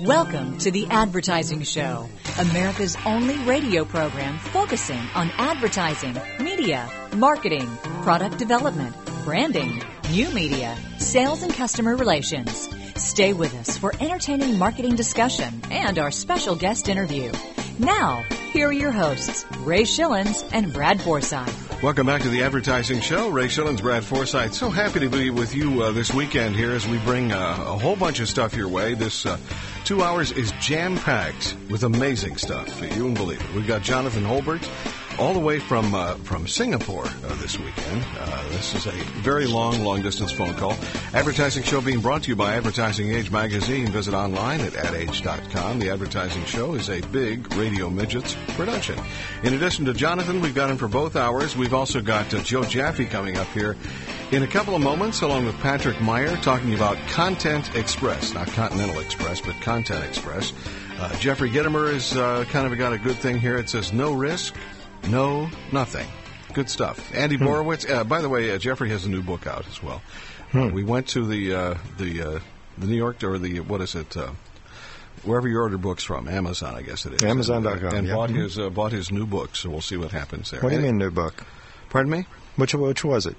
Welcome to The Advertising Show, America's only radio program focusing on advertising, media, marketing, product development, branding, new media, sales, and customer relations. Stay with us for entertaining marketing discussion and our special guest interview. Now, here are your hosts, Ray Schilens and Brad Forsythe. Welcome back to the Advertising Show. Ray Schilens, Brad Forsythe. So happy to be with you uh, this weekend here as we bring uh, a whole bunch of stuff your way. This uh, two hours is jam packed with amazing stuff. You won't believe it. We've got Jonathan Holburt all the way from uh, from Singapore uh, this weekend. Uh, this is a very long, long distance phone call. Advertising show being brought to you by Advertising Age magazine. Visit online at adage.com. The Advertising Show is a big Radio Midgets production. In addition to Jonathan, we've got him for both hours. We've also got uh, Joe Jaffe coming up here in a couple of moments, along with Patrick Meyer, talking about Content Express, not Continental Express, but Content Express. Uh, Jeffrey Gitomer has uh, kind of got a good thing here. It says no risk, no, nothing. Good stuff. Andy hmm. Borowitz. Uh, by the way, uh, Jeffrey has a new book out as well. Hmm. we went to the uh, the uh, the New York or the what is it? Uh, wherever you order books from, Amazon, I guess it is. Amazon.com. And bought his uh, bought his new book. So we'll see what happens there. What do you mean new book? Pardon me. Which which was it?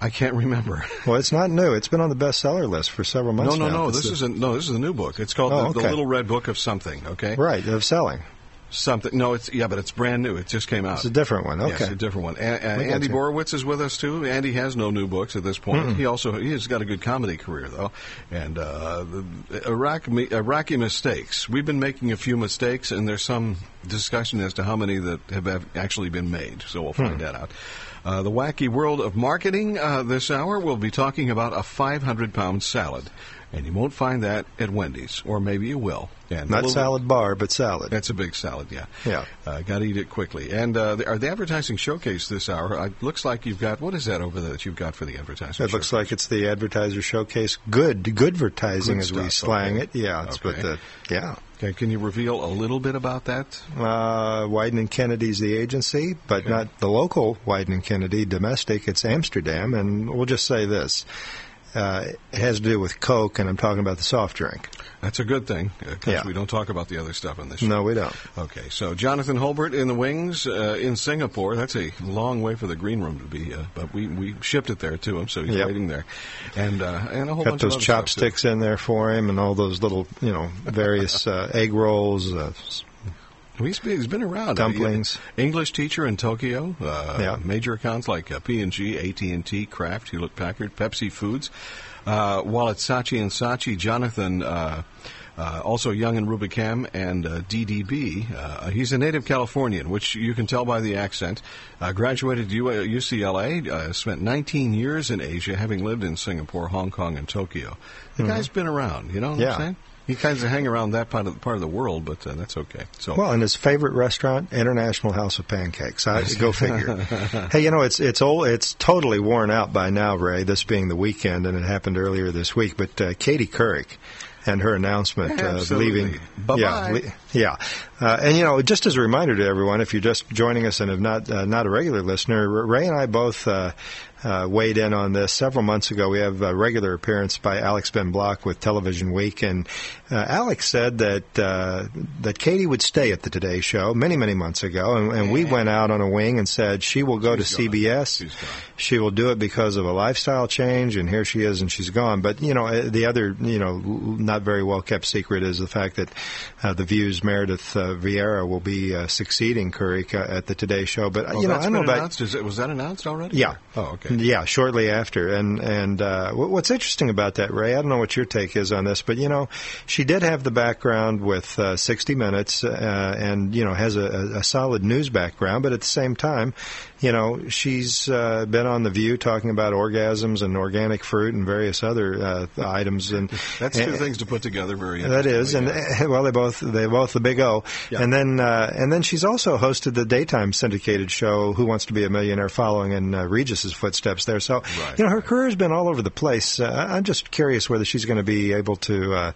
I can't remember. Well, it's not new. It's been on the bestseller list for several months. No, no, now. no. This is a, no. This is a new book. It's called oh, the, okay. the, Little Red Book of Something. Okay. Right of selling. Something. No, it's yeah, but it's brand new. It just came out. It's a different one. Okay, yes, a different one. A- Andy Borowitz is with us too. Andy has no new books at this point. Mm-hmm. He also he's got a good comedy career though, and uh, Iraqi, Iraqi mistakes. We've been making a few mistakes, and there's some discussion as to how many that have actually been made. So we'll find hmm. that out. Uh, the wacky world of marketing. Uh, this hour, we'll be talking about a 500 pound salad. And you won't find that at Wendy's, or maybe you will. And Not salad bar, but salad. That's a big salad, yeah. Yeah. Uh, Got to eat it quickly. And uh, the, the advertising showcase this hour, uh, looks like you've got, what is that over there that you've got for the advertising It showcase? looks like it's the advertiser showcase. Good, good advertising good as stuff. we slang okay. it. Yeah, it's okay. the, yeah. Okay, can you reveal a little bit about that? Uh, Wieden and Kennedy's the agency, but okay. not the local Wieden and Kennedy domestic. It's Amsterdam, and we'll just say this. Uh, it has to do with Coke, and I'm talking about the soft drink. That's a good thing because yeah. we don't talk about the other stuff on this show. No, we don't. Okay, so Jonathan Holburt in the wings uh, in Singapore. That's a long way for the green room to be, uh, but we, we shipped it there to him, so he's yep. waiting there, and uh, and a whole Got bunch those of chopsticks in there for him, and all those little you know various uh, egg rolls. Uh, He's been, he's been around. Dumplings. English teacher in Tokyo. Uh, yeah. Major accounts like uh, P&G, AT&T, Kraft, Hewlett Packard, Pepsi Foods. Uh, while at Saatchi and Saatchi, Jonathan, uh, uh, also young and Rubicam and uh, DDB. Uh, he's a native Californian, which you can tell by the accent. Uh, graduated U- UCLA, uh, spent 19 years in Asia, having lived in Singapore, Hong Kong, and Tokyo. The mm-hmm. guy's been around, you know what yeah. I'm saying? He kind of hang around that part of the, part of the world, but uh, that's okay. So well, and his favorite restaurant, International House of Pancakes. I, go figure. hey, you know it's it's old. It's totally worn out by now, Ray. This being the weekend, and it happened earlier this week. But uh, Katie Couric and her announcement yeah, of leaving. Bye-bye. Yeah, le- yeah. Uh, and you know, just as a reminder to everyone, if you're just joining us and have not uh, not a regular listener, Ray and I both uh, uh, weighed in on this several months ago. We have a regular appearance by Alex Ben Block with Television Week, and uh, Alex said that uh, that Katie would stay at the Today Show many, many months ago, and, and we went out on a wing and said she will go she's to gone. CBS. She will do it because of a lifestyle change, and here she is, and she's gone. But you know, the other, you know, not very well kept secret is the fact that uh, the Views Meredith uh, Vieira will be uh, succeeding Couric at the Today Show. But oh, you know, I don't know about. It, was that announced already? Yeah. Oh, okay. Yeah, shortly after. And and uh, what's interesting about that, Ray? I don't know what your take is on this, but you know, she did have the background with uh, 60 Minutes, uh, and you know, has a, a, solid news background. But at the same time, you know, she's uh, been on the View talking about orgasms and organic fruit and various other uh, items. And that's two and, things to put together. Very that is, and yeah. well, they both they both the big O. Yeah. And then uh, and then she's also hosted the daytime syndicated show Who Wants to Be a Millionaire, following in uh, Regis's footsteps there. So right. you know her career has been all over the place. Uh, I'm just curious whether she's going to be able to uh,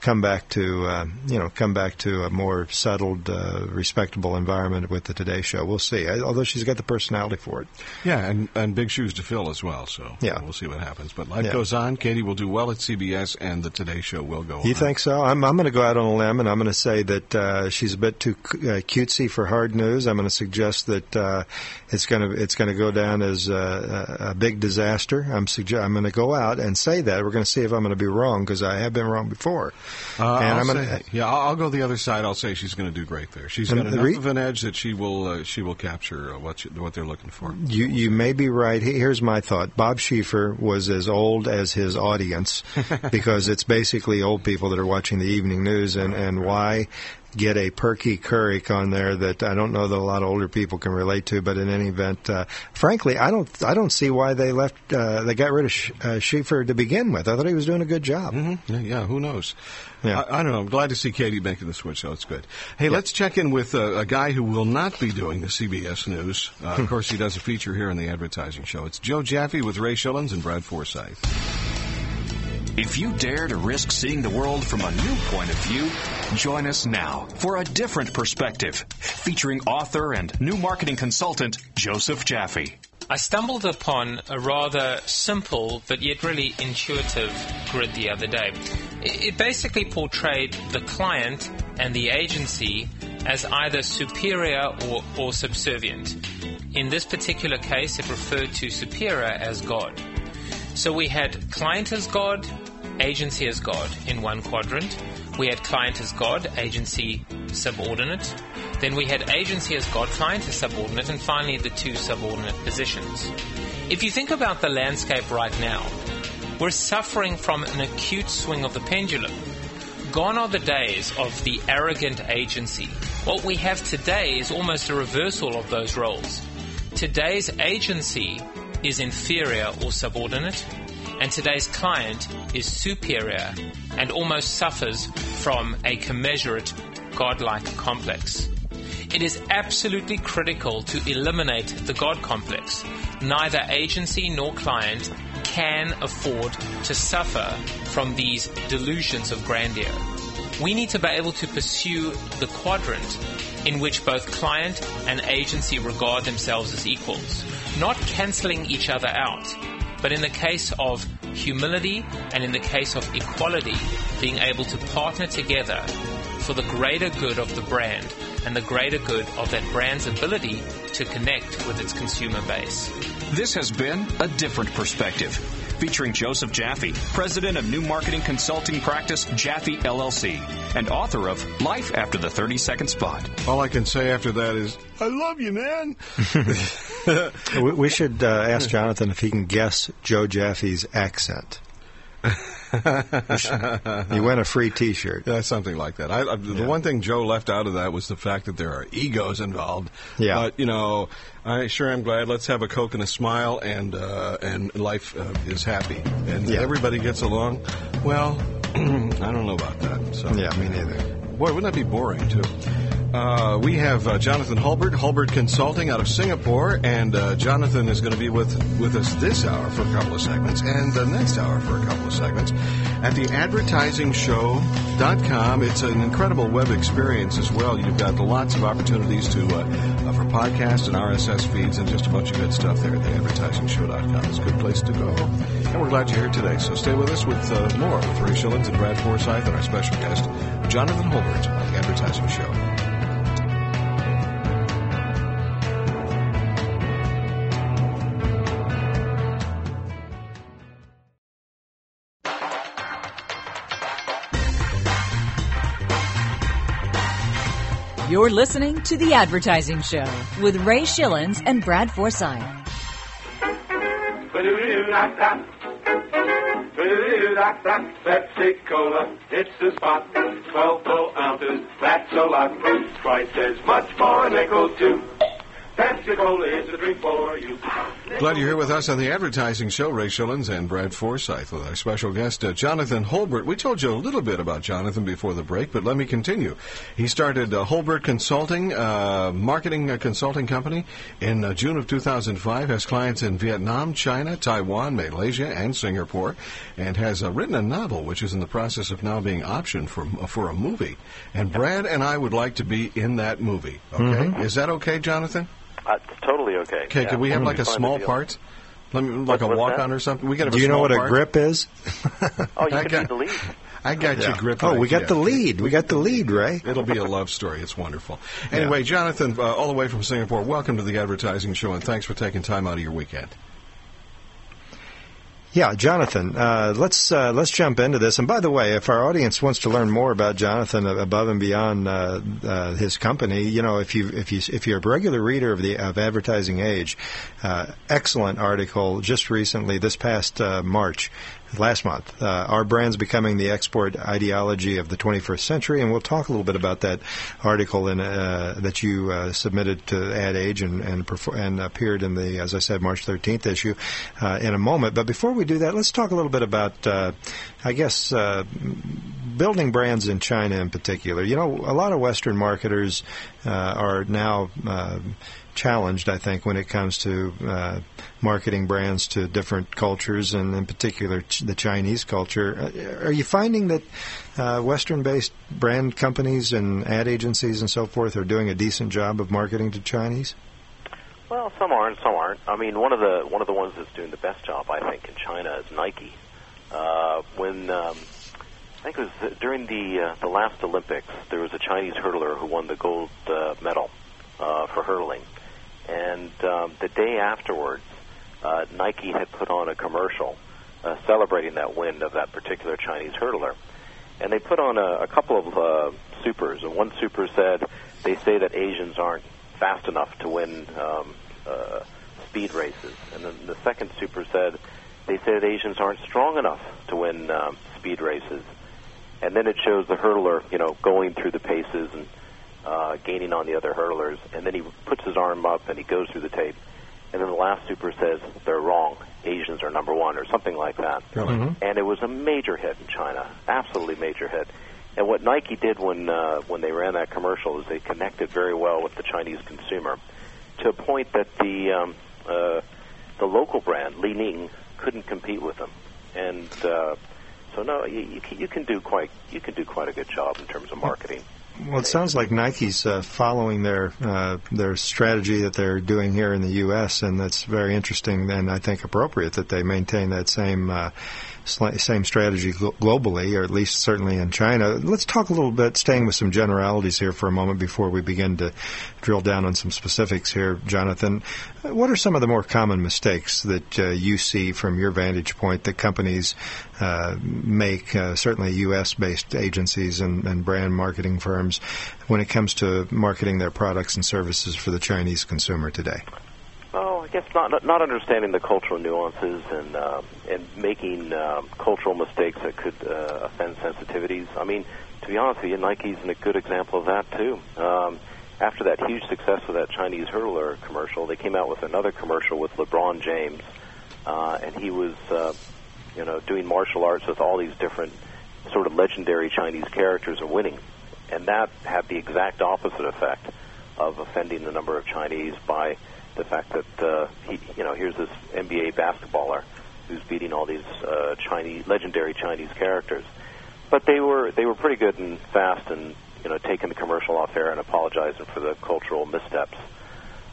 come back to uh, you know come back to a more settled, uh, respectable environment with the Today Show. We'll see. Although she's got the personality for it. Yeah, and, and big shoes to fill as well. So yeah, we'll see what happens. But life yeah. goes on. Katie will do well at CBS, and the Today Show will go. On. You on. think so? I'm I'm going to go out on a limb, and I'm going to say that uh, she's a bit too uh, cutesy for hard news. I'm going to suggest that uh, it's going to it's going to go down as a, a big disaster. I'm suggest I'm going to go out and say that. We're going to see if I'm going to be wrong because I have been wrong before. Uh, and I'll I'm say, yeah, I'll, I'll, go the other side. I'll say she's going to do great there. She's got enough re- of an edge that she will uh, she will capture uh, what she, what they're looking for. You you may be right. Here's my thought. Bob Schieffer was as old as his audience because it's basically old people that are watching the evening news, and and why get a perky Couric on there that I don't know that a lot of older people can relate to. But in any event, uh, frankly, I don't I don't see why they left uh, they got rid of Sh- uh, Schieffer to begin with. I thought he was doing a good job. Mm-hmm. Yeah, yeah, who knows? Yeah. I, I, don't know. I'm glad to see Katie making the switch, so it's good. Hey, yeah. let's check in with uh, a guy who will not be doing the CBS News. Uh, of course, he does a feature here on the advertising show. It's Joe Jaffe with Ray Schilens and Brad Forsythe. If you dare to risk seeing the world from a new point of view, join us now for a different perspective, featuring author and new marketing consultant Joseph Jaffe. I stumbled upon a rather simple but yet really intuitive grid the other day. It basically portrayed the client and the agency as either superior or, or subservient. In this particular case, it referred to superior as God. So we had client as God, agency as God in one quadrant. We had client as God, agency subordinate. Then we had agency as God, client as subordinate, and finally the two subordinate positions. If you think about the landscape right now, we're suffering from an acute swing of the pendulum. Gone are the days of the arrogant agency. What we have today is almost a reversal of those roles. Today's agency is inferior or subordinate and today's client is superior and almost suffers from a commensurate godlike complex. It is absolutely critical to eliminate the God complex. Neither agency nor client can afford to suffer from these delusions of grandeur. We need to be able to pursue the quadrant in which both client and agency regard themselves as equals, not cancelling each other out, but in the case of humility and in the case of equality, being able to partner together for the greater good of the brand and the greater good of that brand's ability to connect with its consumer base. This has been A Different Perspective, featuring Joseph Jaffe, president of new marketing consulting practice Jaffe LLC, and author of Life After the 30 Second Spot. All I can say after that is, I love you, man. we should uh, ask Jonathan if he can guess Joe Jaffe's accent. you win a free T-shirt. Yeah, something like that. I, I, the yeah. one thing Joe left out of that was the fact that there are egos involved. Yeah. But you know, I sure am glad. Let's have a coke and a smile, and uh, and life uh, is happy, and yeah. everybody gets along. Well, I don't know about that. So yeah, me neither. Boy, wouldn't that be boring too? Uh, we have uh, Jonathan Holburt, Holburt Consulting out of Singapore, and uh, Jonathan is going to be with with us this hour for a couple of segments, and the next hour for a couple of segments at the advertisingshow.com. It's an incredible web experience as well. You've got lots of opportunities to uh, uh, for podcasts and RSS feeds and just a bunch of good stuff there at the advertisingshow.com. It's a good place to go, and we're glad you're here today. So stay with us with uh, more with Ray Schilens and Brad Forsythe and our special guest, Jonathan Holburt on the Advertising Show. You're listening to The Advertising Show with Ray Schilens and Brad Forsythe. Pepsi Cola, it's the spot. 12 full ounces, that's a lot. Twice as much for a nickel, too. Pepsi Cola is a drink for you. Glad you're here with us on the advertising show. Ray Schilens and Brad Forsythe with our special guest, uh, Jonathan Holburt. We told you a little bit about Jonathan before the break, but let me continue. He started uh, Holburt Consulting, uh, marketing uh, consulting company in uh, June of 2005, has clients in Vietnam, China, Taiwan, Malaysia, and Singapore, and has uh, written a novel which is in the process of now being optioned for, for a movie. And Brad and I would like to be in that movie. Okay? Mm-hmm. Is that okay, Jonathan? Uh, it's totally okay. Okay, yeah. could we have like a small part? Let me, like a walk that? on or something. We got Do you know small what a grip is? Oh, you I can got- be the lead. I got you grip. Oh, right, we got yeah. the lead. We got the lead, Ray. It'll be a love story. It's wonderful. Anyway, Jonathan, uh, all the way from Singapore, welcome to the advertising show, and thanks for taking time out of your weekend. Yeah, Jonathan. Uh, let's uh, let's jump into this. And by the way, if our audience wants to learn more about Jonathan above and beyond uh, uh, his company, you know, if you if you if you're a regular reader of the of Advertising Age, uh, excellent article just recently this past uh, March. Last month, uh, our brand's becoming the export ideology of the 21st century, and we'll talk a little bit about that article in, uh, that you uh, submitted to Ad Age and and, perfor- and appeared in the, as I said, March 13th issue uh, in a moment. But before we do that, let's talk a little bit about, uh, I guess, uh, building brands in China in particular. You know, a lot of Western marketers are now challenged, I think, when it comes to uh, marketing brands to different cultures, and in particular ch- the Chinese culture. Uh, Are you finding that uh, Western-based brand companies and ad agencies and so forth are doing a decent job of marketing to Chinese? Well, some are and some aren't. I mean, one of the one of the ones that's doing the best job, I think, in China is Nike. Uh, when um, I think it was during the uh, the last Olympics, there was a Chinese hurdler who won the gold uh, medal uh, for hurdling, and um, the day afterwards, uh, Nike had put on a commercial uh, celebrating that win of that particular Chinese hurdler, and they put on a, a couple of uh, supers. And one super said, "They say that Asians aren't fast enough to win um, uh, speed races," and then the second super said, "They say that Asians aren't strong enough to win um, speed races." And then it shows the hurdler, you know, going through the paces and uh, gaining on the other hurdlers, and then he puts his arm up and he goes through the tape. And then the last super says they're wrong. Asians are number one, or something like that. And it was a major hit in China, absolutely major hit. And what Nike did when uh, when they ran that commercial is they connected very well with the Chinese consumer, to a point that the um, uh, the local brand Li Ning couldn't compete with them. And uh, so no, you, you, can, you can do quite you can do quite a good job in terms of marketing. Well, it sounds like Nike's uh, following their uh, their strategy that they're doing here in the U.S., and that's very interesting and I think appropriate that they maintain that same uh, same strategy globally, or at least certainly in China. Let's talk a little bit, staying with some generalities here for a moment before we begin to drill down on some specifics here, Jonathan. What are some of the more common mistakes that uh, you see from your vantage point that companies uh, make, uh, certainly U.S.-based agencies and, and brand marketing firms, when it comes to marketing their products and services for the Chinese consumer today? Oh, I guess not not understanding the cultural nuances and um, and making um, cultural mistakes that could uh, offend sensitivities. I mean, to be honest with you, Nike's a good example of that too. Um, after that huge success with that Chinese hurdler commercial, they came out with another commercial with LeBron James, uh, and he was, uh, you know, doing martial arts with all these different sort of legendary Chinese characters and winning, and that had the exact opposite effect of offending the number of Chinese by the fact that uh, he, you know, here's this NBA basketballer who's beating all these uh, Chinese legendary Chinese characters. But they were they were pretty good and fast and you know taking the commercial off air and apologizing for the cultural missteps.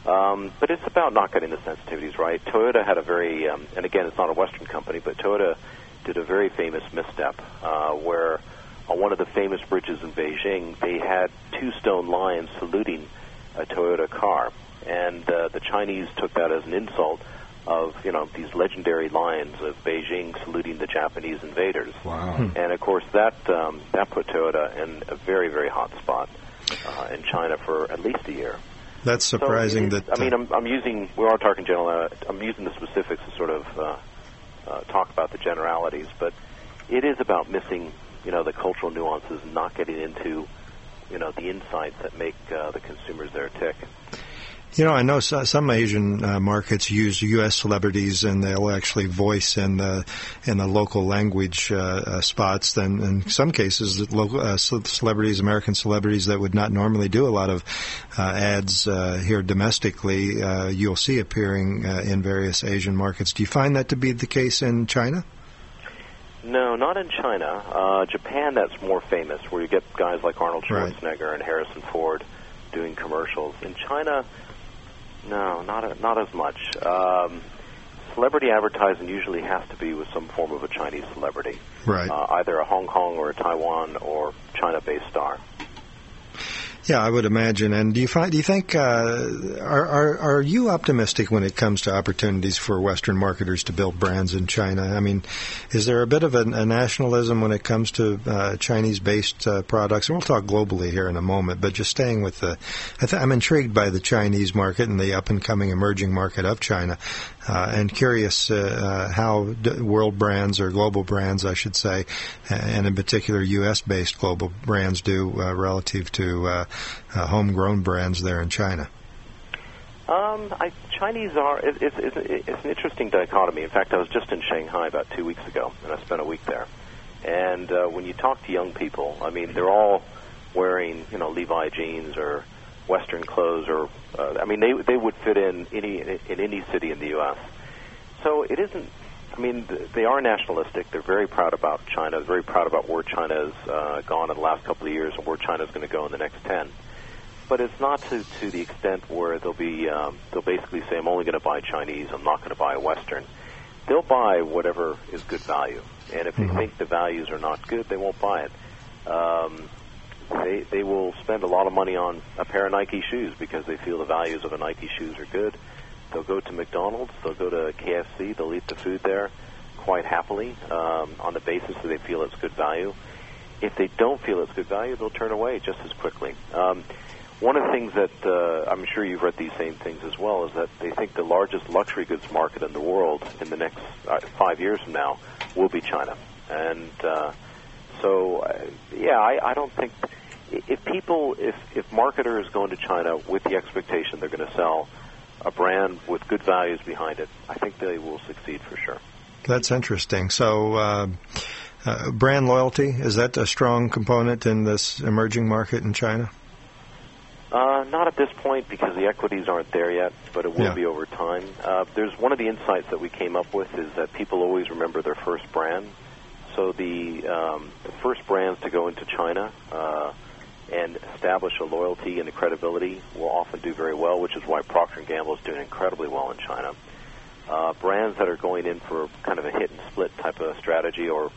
Um, but it's about not getting the sensitivities right. Toyota had a very, um, and again, it's not a Western company, but Toyota did a very famous misstep uh, where on one of the famous bridges in Beijing, they had two stone lions saluting a Toyota car, and uh, the Chinese took that as an insult of you know these legendary lines of Beijing saluting the Japanese invaders. Wow. And of course, that um, that put Toyota in a very very hot spot uh, in China for at least a year. That's surprising it is- that. I mean, uh, I'm, I'm using. We are talking general. Uh, I'm using the specifics to sort of uh, uh, talk about the generalities, but it is about missing, you know, the cultural nuances and not getting into, you know, the insights that make uh, the consumers there tick. You know, I know some Asian uh, markets use U.S. celebrities, and they'll actually voice in the in the local language uh, uh, spots. Then, in some cases, local uh, celebrities, American celebrities that would not normally do a lot of uh, ads uh, here domestically, you'll see appearing in various Asian markets. Do you find that to be the case in China? No, not in China. Japan, that's more famous, where you get guys like Arnold Schwarzenegger right. and Harrison Ford doing commercials. In China no, not a, not as much. Um, celebrity advertising usually has to be with some form of a Chinese celebrity, right? Uh, either a Hong Kong or a Taiwan or China-based star. Yeah, I would imagine. And do you find? Do you think? Uh, are, are are you optimistic when it comes to opportunities for Western marketers to build brands in China? I mean, is there a bit of a, a nationalism when it comes to uh, Chinese-based uh, products? And we'll talk globally here in a moment. But just staying with the, I I'm intrigued by the Chinese market and the up-and-coming emerging market of China. Uh, and curious uh, uh, how world brands or global brands, I should say, and in particular U.S.-based global brands do relative to homegrown brands there in China. Um, I, Chinese are it, it's, it's, it's an interesting dichotomy. In fact, I was just in Shanghai about two weeks ago, and I spent a week there. And uh, when you talk to young people, I mean, they're all wearing you know Levi jeans or Western clothes, or uh, I mean, they they would fit in any in any city in the U.S. So it isn't. I mean, they are nationalistic. They're very proud about China. Very proud about where China has uh, gone in the last couple of years and where China is going to go in the next ten. But it's not to to the extent where they'll be. Um, they'll basically say, "I'm only going to buy Chinese. I'm not going to buy Western." They'll buy whatever is good value, and if they mm-hmm. think the values are not good, they won't buy it. Um, they they will spend a lot of money on a pair of Nike shoes because they feel the values of a Nike shoes are good. They'll go to McDonald's, they'll go to KFC, they'll eat the food there quite happily um, on the basis that they feel it's good value. If they don't feel it's good value, they'll turn away just as quickly. Um, one of the things that uh, I'm sure you've read these same things as well is that they think the largest luxury goods market in the world in the next uh, five years from now will be China, and uh, so uh, yeah, I, I don't think if people, if, if marketers go into China with the expectation they're going to sell a brand with good values behind it, I think they will succeed for sure. That's interesting. So, uh, uh, brand loyalty is that a strong component in this emerging market in China? Uh, not at this point because the equities aren't there yet, but it will yeah. be over time. Uh, there's one of the insights that we came up with is that people always remember their first brand. So the, um, the first brands to go into China uh, and establish a loyalty and a credibility will often do very well, which is why Procter & Gamble is doing incredibly well in China. Uh, brands that are going in for kind of a hit and split type of strategy or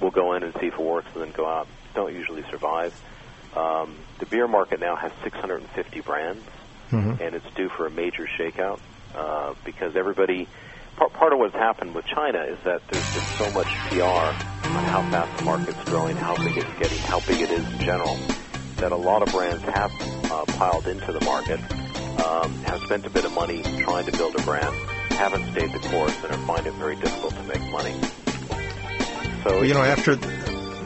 will go in and see if it works and then go out don't usually survive. Um, the beer market now has 650 brands, mm-hmm. and it's due for a major shakeout uh, because everybody. Part, part of what's happened with China is that there's been so much PR on how fast the market's growing, how big it's getting, how big it is in general that a lot of brands have uh, piled into the market, um, have spent a bit of money trying to build a brand, haven't stayed the course, and are finding it very difficult to make money. So you know, after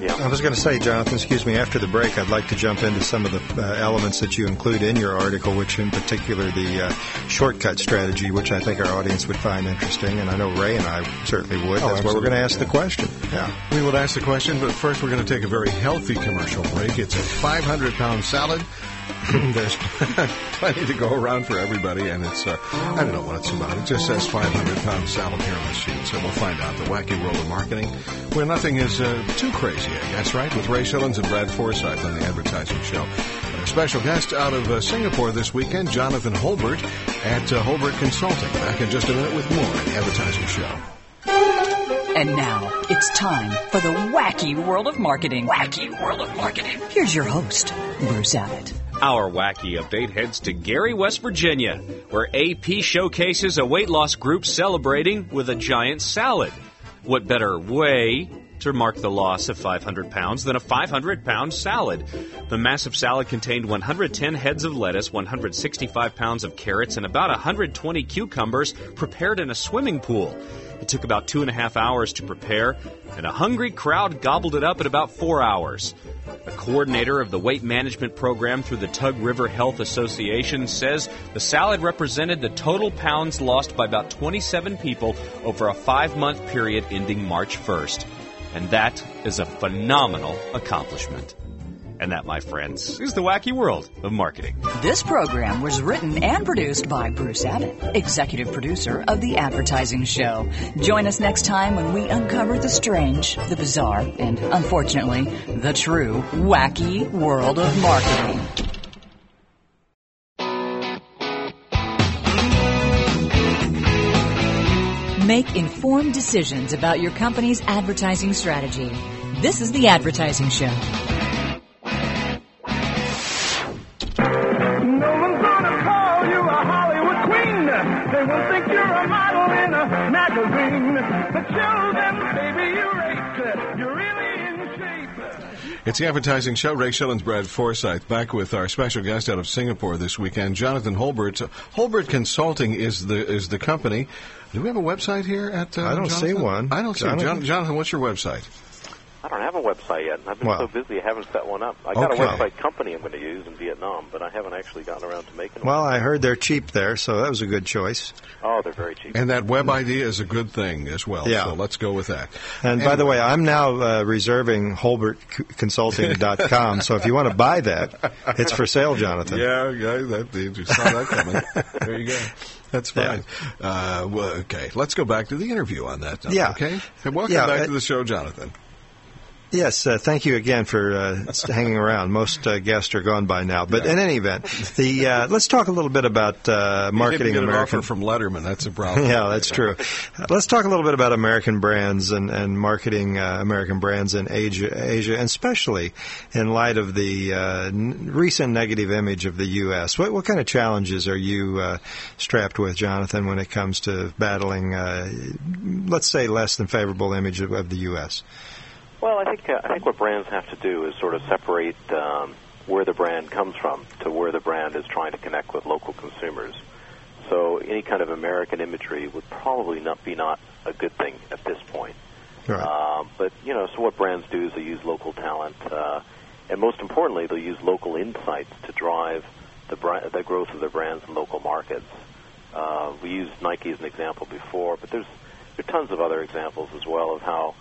yeah. I was going to say, Jonathan, excuse me, after the break, I'd like to jump into some of the uh, elements that you include in your article, which in particular the uh, shortcut strategy, which I think our audience would find interesting, and I know Ray and I certainly would. Oh, That's why we're going to ask yeah. the question. Yeah. We would ask the question, but first we're going to take a very healthy commercial break. It's a 500 pound salad There's plenty to go around for everybody, and it's, uh, I don't know what it's about. It just says 500 pound salad here on the sheet, so we'll find out. The wacky world of marketing, where nothing is uh, too crazy, I guess, right? With Ray Schilens and Brad Forsythe on the advertising show. And our special guest out of uh, Singapore this weekend, Jonathan Holburt at uh, Holburt Consulting. Back in just a minute with more on the advertising show. And now it's time for the wacky world of marketing. Wacky world of marketing. Here's your host, Bruce Abbott. Our wacky update heads to Gary, West Virginia, where AP showcases a weight loss group celebrating with a giant salad. What better way to mark the loss of 500 pounds than a 500 pound salad. The massive salad contained 110 heads of lettuce, 165 pounds of carrots, and about 120 cucumbers prepared in a swimming pool. It took about two and a half hours to prepare, and a hungry crowd gobbled it up in about four hours. A coordinator of the weight management program through the Tug River Health Association says the salad represented the total pounds lost by about 27 people over a five month period ending March 1st. And that is a phenomenal accomplishment. And that, my friends, is the wacky world of marketing. This program was written and produced by Bruce Abbott, executive producer of The Advertising Show. Join us next time when we uncover the strange, the bizarre, and unfortunately, the true wacky world of marketing. Make informed decisions about your company's advertising strategy. This is The Advertising Show. No one's gonna call you It's the advertising show. Ray Schilens, Brad Forsythe, back with our special guest out of Singapore this weekend, Jonathan Holburt. Holburt Consulting is the is the company. Do we have a website here at? Uh, I don't see one. I don't see Jonathan? Jonathan. Jonathan, what's your website? I don't have a website yet. I've been Well. so busy I haven't set one up. I got Okay. a website company I'm going to use in Vietnam, but I haven't actually gotten around to making one. Well, I heard they're cheap there, so that was a good choice. Oh, they're very cheap. And that web idea is a good thing as well. Yeah. So let's go with that. And by the way, I'm now uh, reserving HolburtConsulting.com, so if you want to buy that, it's for sale, Jonathan. Yeah, yeah, that, you saw that coming. there you go. That's Yeah. fine. Uh, well, okay, let's go back to the interview on that. Yeah. Okay. And welcome Yeah, back uh, to the show, Jonathan. Yes, uh, thank you again for uh, hanging around. Most uh, guests are gone by now, but in any event, the uh, let's talk a little bit about uh, marketing American. from Letterman. That's a problem. yeah, that's true. Let's talk a little bit about American brands and, and marketing uh, American brands in Asia, Asia, and especially in light of the uh, n- recent negative image of the U.S. What, what kind of challenges are you uh, strapped with, Jonathan, when it comes to battling, uh, let's say, less than favorable image of, of the U.S.? Well, I think uh, I think what brands have to do is sort of separate um, where the brand comes from to where the brand is trying to connect with local consumers. So any kind of American imagery would probably not be not a good thing at this point. Right. Um, but you know, so what brands do is they use local talent, uh, and most importantly, they'll use local insights to drive the bra- the growth of their brands in local markets. Uh, we used Nike as an example before, but there's there are tons of other examples as well of how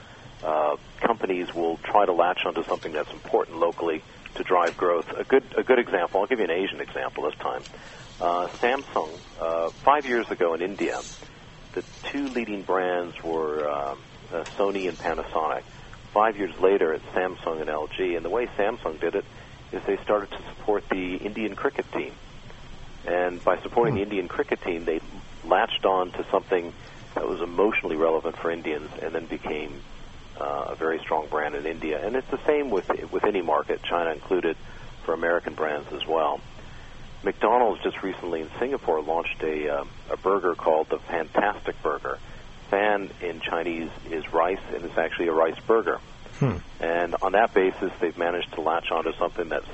uh, companies will try to latch onto something that's important locally to drive growth. A good a good example. I'll give you an Asian example this time. Uh, Samsung. Uh, five years ago in India, the two leading brands were um, uh, Sony and Panasonic. Five years later, it's Samsung and LG. And the way Samsung did it is they started to support the Indian cricket team. And by supporting the Indian cricket team, they latched on to something that was emotionally relevant for Indians, and then became uh, a very strong brand in India. And it's the same with with any market, China included, for American brands as well. McDonald's just recently in Singapore launched a uh, a burger called the Fantastic Burger. Fan in Chinese is rice, and it's actually a rice burger. And on that basis, they've managed to latch onto something that's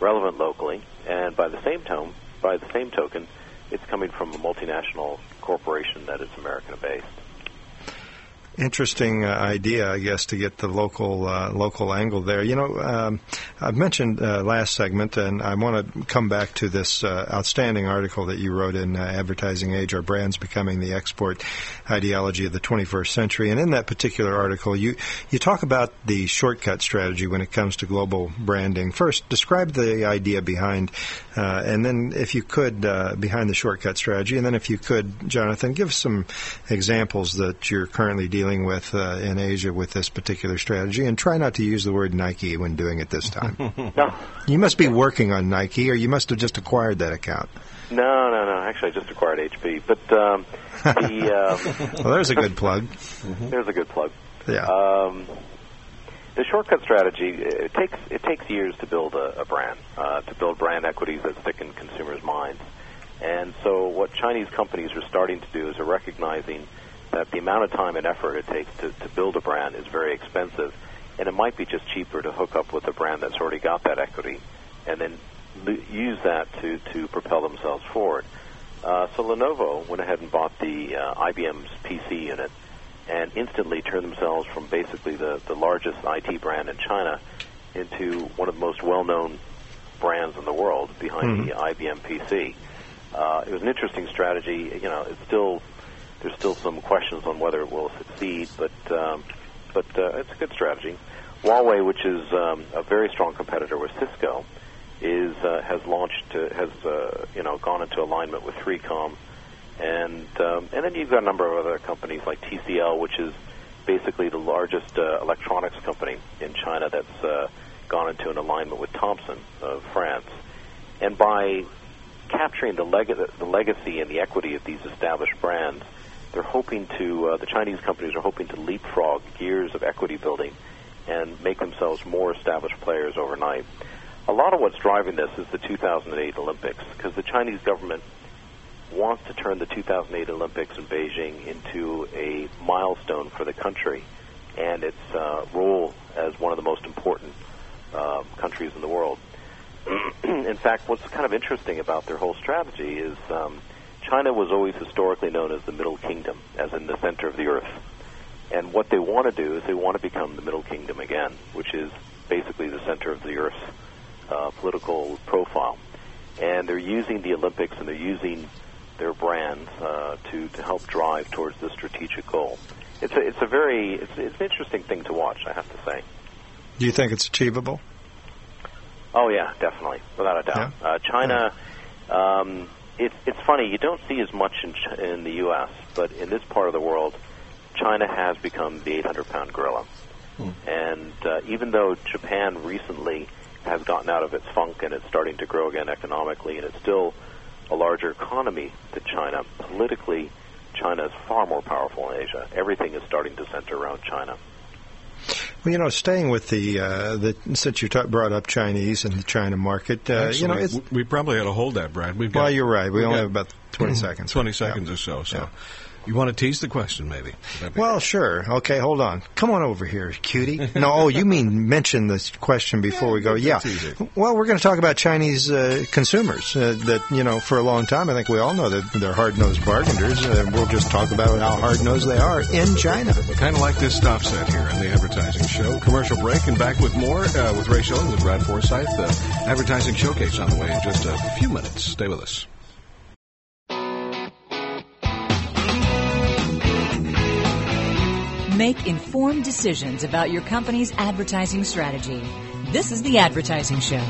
relevant locally. And by the same tone, by the same token, it's coming from a multinational corporation that is American based. Interesting uh, idea, I guess, to get the local uh, local angle there. You know, um, I've mentioned uh, last segment, and I want to come back to this uh, outstanding article that you wrote in uh, Advertising Age: Are Brands Becoming the Export Ideology of the 21st Century? And in that particular article, you you talk about the shortcut strategy when it comes to global branding. First, describe the idea behind, uh, and then, if you could, behind the shortcut strategy, and then, if you could, Jonathan, give some examples that you're currently dealing with uh, in Asia with this particular strategy, and try not to use the word Nike when doing it this time. No, you must be working on Nike, or you must have just acquired that account. no, no, no. Actually, I just acquired HP, but um, the um, Well, there's a good plug. there's a good plug. Yeah. Um, the shortcut strategy it takes it takes years to build a, a brand, uh, to build brand equities that stick in consumers' minds. And so, what Chinese companies are starting to do is are recognizing that the amount of time and effort it takes to, to build a brand is very expensive, and it might be just cheaper to hook up with a brand that's already got that equity, and then l- use that to to propel themselves forward. Uh, so Lenovo went ahead and bought the uh, IBM's PC unit, and instantly turned themselves from basically the the largest IT brand in China into one of the most well-known brands in the world behind the IBM PC. Uh, it was an interesting strategy. You know, it's still there's still some questions on whether it will succeed, but um, but uh, it's a good strategy. Huawei, which is um, a very strong competitor with Cisco, is uh, has launched uh, has uh, you know gone into alignment with 3Com, and um, and then you've got a number of other companies like TCL, which is basically the largest uh, electronics company in China that's uh, gone into an alignment with Thomson of France, and by capturing the, leg- the legacy and the equity of these established brands, they're hoping to uh, the Chinese companies are hoping to leapfrog years of equity building and make themselves more established players overnight. A lot of what's driving this is the 2008 Olympics because the Chinese government wants to turn the 2008 Olympics in Beijing into a milestone for the country and its uh, role as one of the most important uh, countries in the world. in fact, what's kind of interesting about their whole strategy is um, China was always historically known as the Middle Kingdom, as in the center of the earth. And what they want to do is they want to become the Middle Kingdom again, which is basically the center of the earth's uh, political profile. And they're using the Olympics and they're using their brands uh, to to help drive towards this strategic goal. It's a it's a very it's it's an interesting thing to watch. I have to say. Do you think it's achievable? Oh yeah, definitely, without a doubt. Uh, China, um, it's it's funny. You don't see as much in in the U.S., but in this part of the world, China has become the 800-pound gorilla. And uh, even though Japan recently has gotten out of its funk and it's starting to grow again economically, and it's still a larger economy than China, politically, China is far more powerful in Asia. Everything is starting to center around China. Well, you know, staying with the uh, the since you brought up Chinese and the China market, uh, you know, it's, we probably ought to hold that, Brad. We've got, well, you're right. We we've only got have about twenty seconds. 20 seconds or so. So, you want to tease the question, maybe? Well, sure. Okay, hold on. Come on over here, cutie. No, oh, you mean mention this question before we go? Yeah. Well, we're going to talk about Chinese uh, consumers uh, that you know for a long time. I think we all know that they're hard-nosed bargainers. Uh, we'll just talk about how hard-nosed they are in China. Kind of like this stop set here on the advertising show. Commercial break and back with more uh, with Ray Schilens and Brad Forsythe. The advertising showcase on the way in just a few minutes. Stay with us. Make informed decisions about your company's advertising strategy. This is The Advertising Show.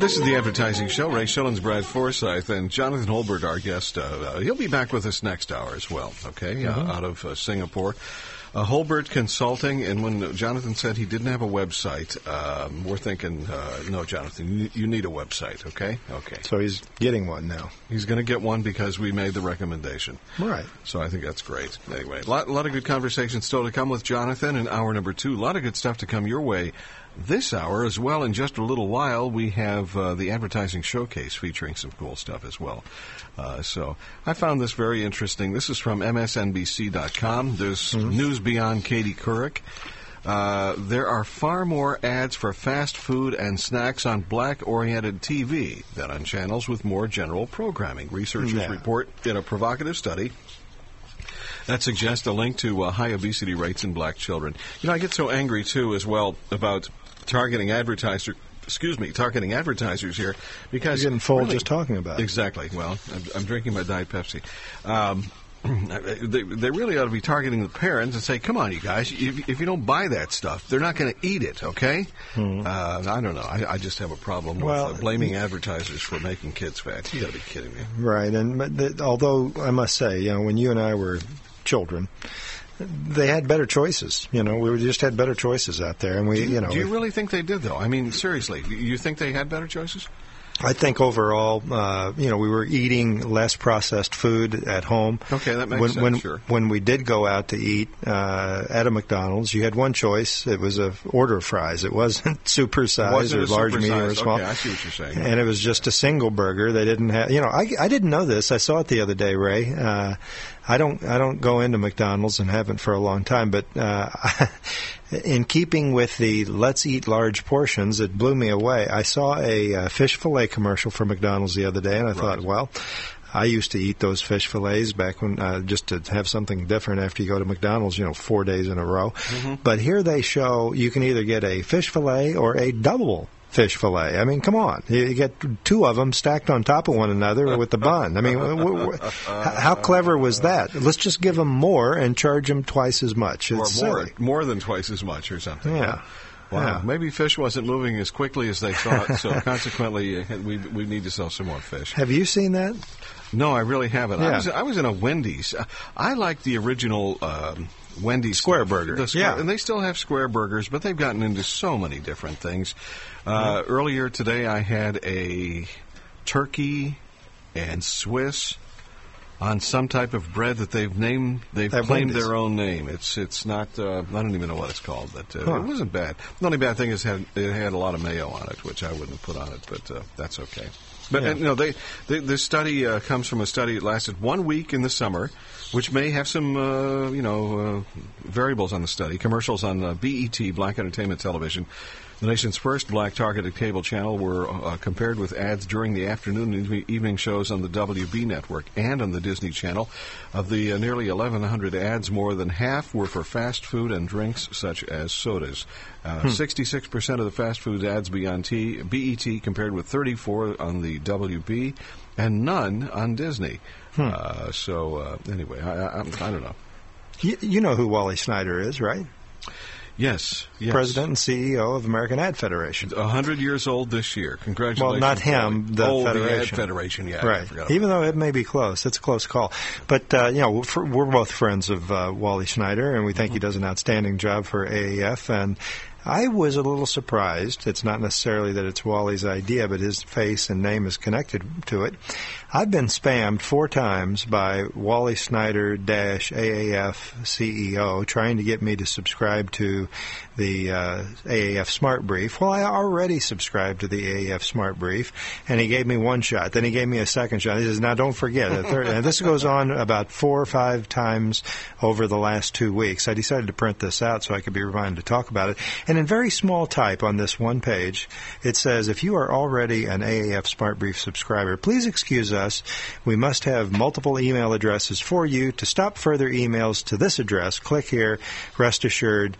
This is the advertising show. Ray Schilens, Brad Forsythe, and Jonathan Holburt, our guest. Uh, uh, he'll be back with us next hour as well. Okay, uh, out of uh, Singapore. Uh, Holburt Consulting, and when Jonathan said he didn't have a website, um, we're thinking, uh, no, Jonathan, you, you need a website. Okay, okay. So he's getting one now. He's going to get one because we made the recommendation. Right. So I think that's great. Anyway, a lot, lot of good conversation still to come with Jonathan in hour number two. A lot of good stuff to come your way this hour as well. In just a little while, we have uh, the advertising showcase featuring some cool stuff as well. Uh, so I found this very interesting. This is from MSNBC.com. There's news beyond Katie Couric. Uh, there are far more ads for fast food and snacks on black-oriented TV than on channels with more general programming. Researchers Yeah. report in a provocative study that suggests a link to uh, high obesity rates in black children. You know, I get so angry too as well about targeting advertiser. Excuse me, targeting advertisers here because You're getting full really- just talking about it. Exactly. Well, I'm, I'm drinking my diet Pepsi. Um, they, they really ought to be targeting the parents and say, "Come on, you guys! If, if you don't buy that stuff, they're not going to eat it." Okay? Uh, I don't know. I, I just have a problem with Hmm. Well, uh, blaming advertisers for making kids fat. You got to be kidding me. Right, and but the, although I must say, you know, when you and I were children, they had better choices. You know, we just had better choices out there, and we, you know, Do you really think they did, though? I mean, seriously, you think they had better choices? I think overall, uh, you know, we were eating less processed food at home. Okay, that makes when, sense, When, sure. when we did go out to eat uh, at a McDonald's, you had one choice. It was a order of fries. It wasn't super size Wasn't or large, medium, or small. okay, I see what you're saying. And it was just a single burger. They didn't have, you know, I, I didn't know this. I saw it the other day, Ray. Uh, I don't I don't go into McDonald's and haven't for a long time, but uh, in keeping with the let's eat large portions, it blew me away. I saw a uh, fish fillet commercial for McDonald's the other day, and I thought, well. I used to eat those fish fillets back when uh, just to have something different after you go to McDonald's, you know, four days in a row. But here they show you can either get a fish fillet or a double fish fillet. I mean, come on, you get two of them stacked on top of one another with the bun. I mean, w- w- w- h- how clever was that? Let's just give them more and charge them twice as much. or more, silly. more than twice as much or something. Yeah. Wow. Yeah. Maybe fish wasn't moving as quickly as they thought, so consequently, uh, we we need to sell some more fish. Have you seen that? No, I really haven't. I Yeah. was I was in a Wendy's. I like the original um, Wendy's Square burger. The square, Yeah. and they still have square burgers, but they've gotten into so many different things. Uh, Earlier today, I had a turkey and Swiss on some type of bread that they've named. They've claimed their own name. It's it's not. Uh, I don't even know what it's called, but uh, Huh. it wasn't bad. The only bad thing is had it had a lot of mayo on it, which I wouldn't have put on it, but uh, that's okay. But Yeah. uh, you know, they, they this study uh, comes from a study that lasted one week in the summer, which may have some uh, you know uh, variables on the study. Commercials on uh, BET, Black Entertainment Television, the nation's first black targeted cable channel, were uh, compared with ads during the afternoon and evening shows on the WB network and on the Disney Channel. Of the uh, nearly 1,100 ads, more than half were for fast food and drinks such as sodas. Uh, 66% of the fast food ads be on T- BET compared with 34 on the WB and none on Disney. Uh, so uh, anyway, I, I, I don't know. You, you know who Wally Snyder is, right? Yes, yes. President and CEO of American Ad Federation. A hundred years old this year. Congratulations. Well, not him, the oh, Federation. The Ad Federation, yeah. Right. Even though it may be close, it's a close call. But uh, you know, we're, we're both friends of uh, Wally Snyder, and we think he Mm-hmm. does an outstanding job for AAF. And I was a little surprised. It's not necessarily that it's Wally's idea, but his face and name is connected to it. I've been spammed four times by Wally Snyder AAF CEO trying to get me to subscribe to the uh, AAF Smart Brief. Well, I already subscribed to the AAF Smart Brief, and he gave me one shot. Then he gave me a second shot. He says, "Now don't forget." a third, and this goes on about four or five times over the last two weeks. I decided to print this out so I could be reminded to talk about it. And in very small type on this one page, it says, "If you are already an AAF Smart Brief subscriber, please excuse us. We must have multiple email addresses for you. To stop further emails to this address, click here. Rest assured."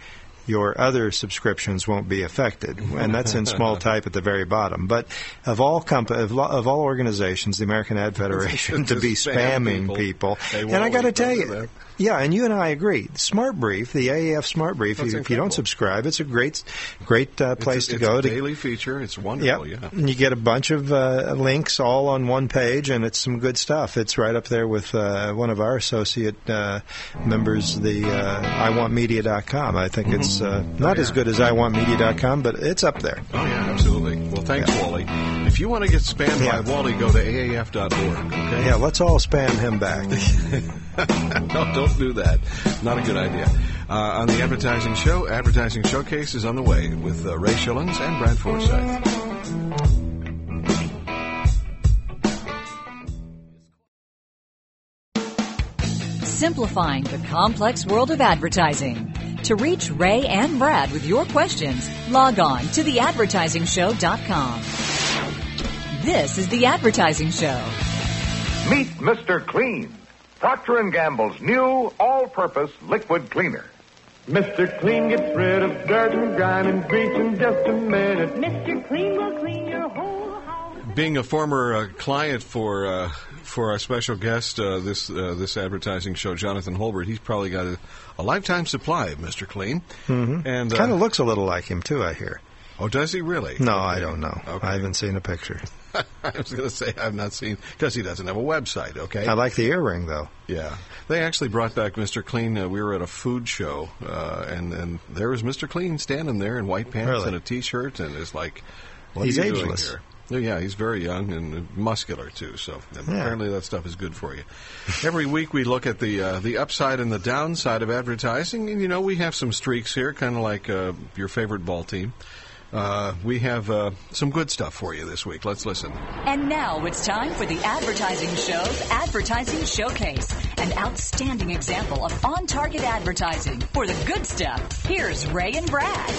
your other subscriptions won't be affected, and that's in small type at the very bottom. But of all comp- of, lo- of all organizations, the American Ad Federation to be spam spamming people. people, and I got to tell you, that. Yeah, and you and I agree. Smart Brief, the AAF Smart Brief, That's if you don't subscribe, it's a great, great uh, place it's, to it's go a to daily feature. It's Yep. wonderful. Yeah. And you get a bunch of uh, links all on one page, and it's some good stuff. It's right up there with uh, one of our associate uh, members, the uh, iwantmedia.com. I think it's uh, not as good as iwantmedia.com, but it's up there. Oh yeah, absolutely. Well, thanks, Wally. If you want to get spammed Yeah. by Wally, go to aaf.org. Okay. Yeah, let's all spam him back. no, don't do that. Not a good idea. Uh, on the advertising show, advertising showcase is on the way with uh, Ray Schilens and Brad Forsythe. Simplifying the complex world of advertising. To reach Ray and Brad with your questions, log on to theadvertisingshow.com. This is The Advertising Show. Meet Mr. Clean, Procter & Gamble's new all-purpose liquid cleaner. Mr. Clean gets rid of dirt and grime and grease in just a minute. Mr. Clean will clean your whole house. Being a former uh, client for uh, for our special guest uh, this uh, this advertising show, Jonathan Holburt, he's probably got a, a lifetime supply of Mr. Clean. Mm-hmm. And uh, kind of looks a little like him too. I hear. Oh, does he really? No, I don't know. Okay. I haven't seen a picture. I was going to say I've not seen because he doesn't have a website. Okay. I like the earring though. Yeah, they actually brought back Mr. Clean. Uh, we were at a food show, uh, and and there was Mr. Clean standing there in white pants Really? and a t-shirt, and it's like, what He's are you doing here? Yeah, he's very young and muscular too. So apparently that stuff is good for you. Every week we look at the uh, the upside and the downside of advertising, and you know we have some streaks here, kind of like uh, your favorite ball team. Uh, we have uh, some good stuff for you this week. Let's listen. And now it's time for the Advertising Show's Advertising Showcase, an outstanding example of on target advertising for the good stuff. Here's Ray and Brad.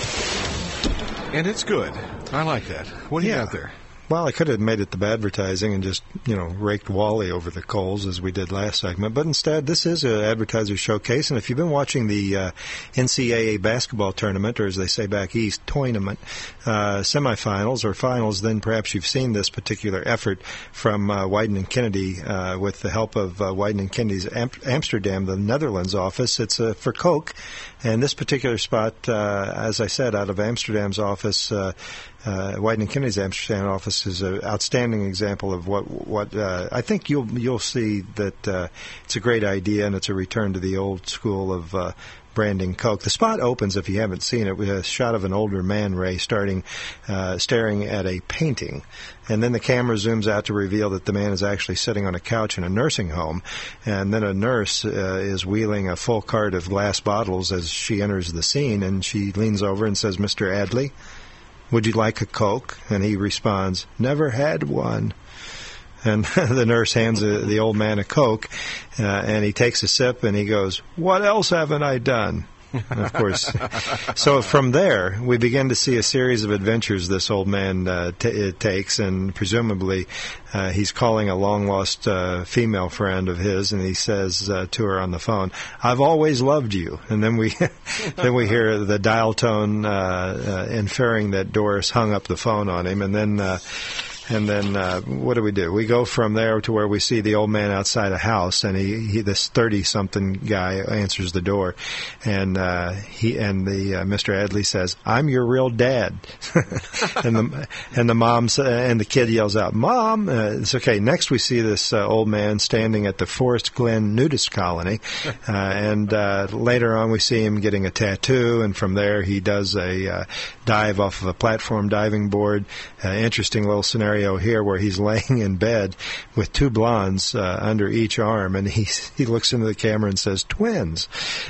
And it's good. I like that. What do you Yeah. got there? Well, I could have made it the advertising and just, you know, raked Wally over the coals as we did last segment. But instead, this is an advertiser showcase. And if you've been watching the uh, NCAA basketball tournament, or as they say back east, tournament, uh, semifinals or finals, then perhaps you've seen this particular effort from uh, Wieden and Kennedy uh, with the help of uh, Wieden and Kennedy's Am- Amsterdam, the Netherlands office. It's uh, for Coke. And this particular spot, uh, as I said, out of Amsterdam's office, uh, uh, and Kennedy's Amsterdam office is an outstanding example of what what uh, I think you'll you'll see that uh, it's a great idea and it's a return to the old school of. Uh, Branding Coke. The spot opens, if you haven't seen it, with a shot of an older man, Ray, starting, uh, staring at a painting. And then the camera zooms out to reveal that the man is actually sitting on a couch in a nursing home. And then a nurse uh, is wheeling a full cart of glass bottles as she enters the scene. And she leans over and says, Mr. Adley, would you like a Coke? And he responds, Never had one. And the nurse hands the, old man a Coke, uh, and he takes a sip and he goes, What else haven't I done? Of course, so from there, we begin to see a series of adventures this old man uh, t- uh, takes, and presumably uh, he's calling a long lost uh, female friend of his, and he says uh, to her on the phone, "I've always loved you." And then we then we hear the dial tone uh, uh, inferring that Doris hung up the phone on him, and then. And then uh, what do we do? We go from there to where we see the old man outside a house, and he, he this thirty-something guy answers the door, and uh, he and the uh, Mr. Adley says, "I'm your real dad," and the and the mom and the kid yells out, "Mom!" Uh, it's okay. Next, we see this uh, old man standing at the Forest Glen nudist colony, uh, and uh, later on we see him getting a tattoo, and from there he does a uh, dive off of a platform diving board. Uh, interesting little scenario here where he's laying in bed with two blondes uh, under each arm, and he he looks into the camera and says twins,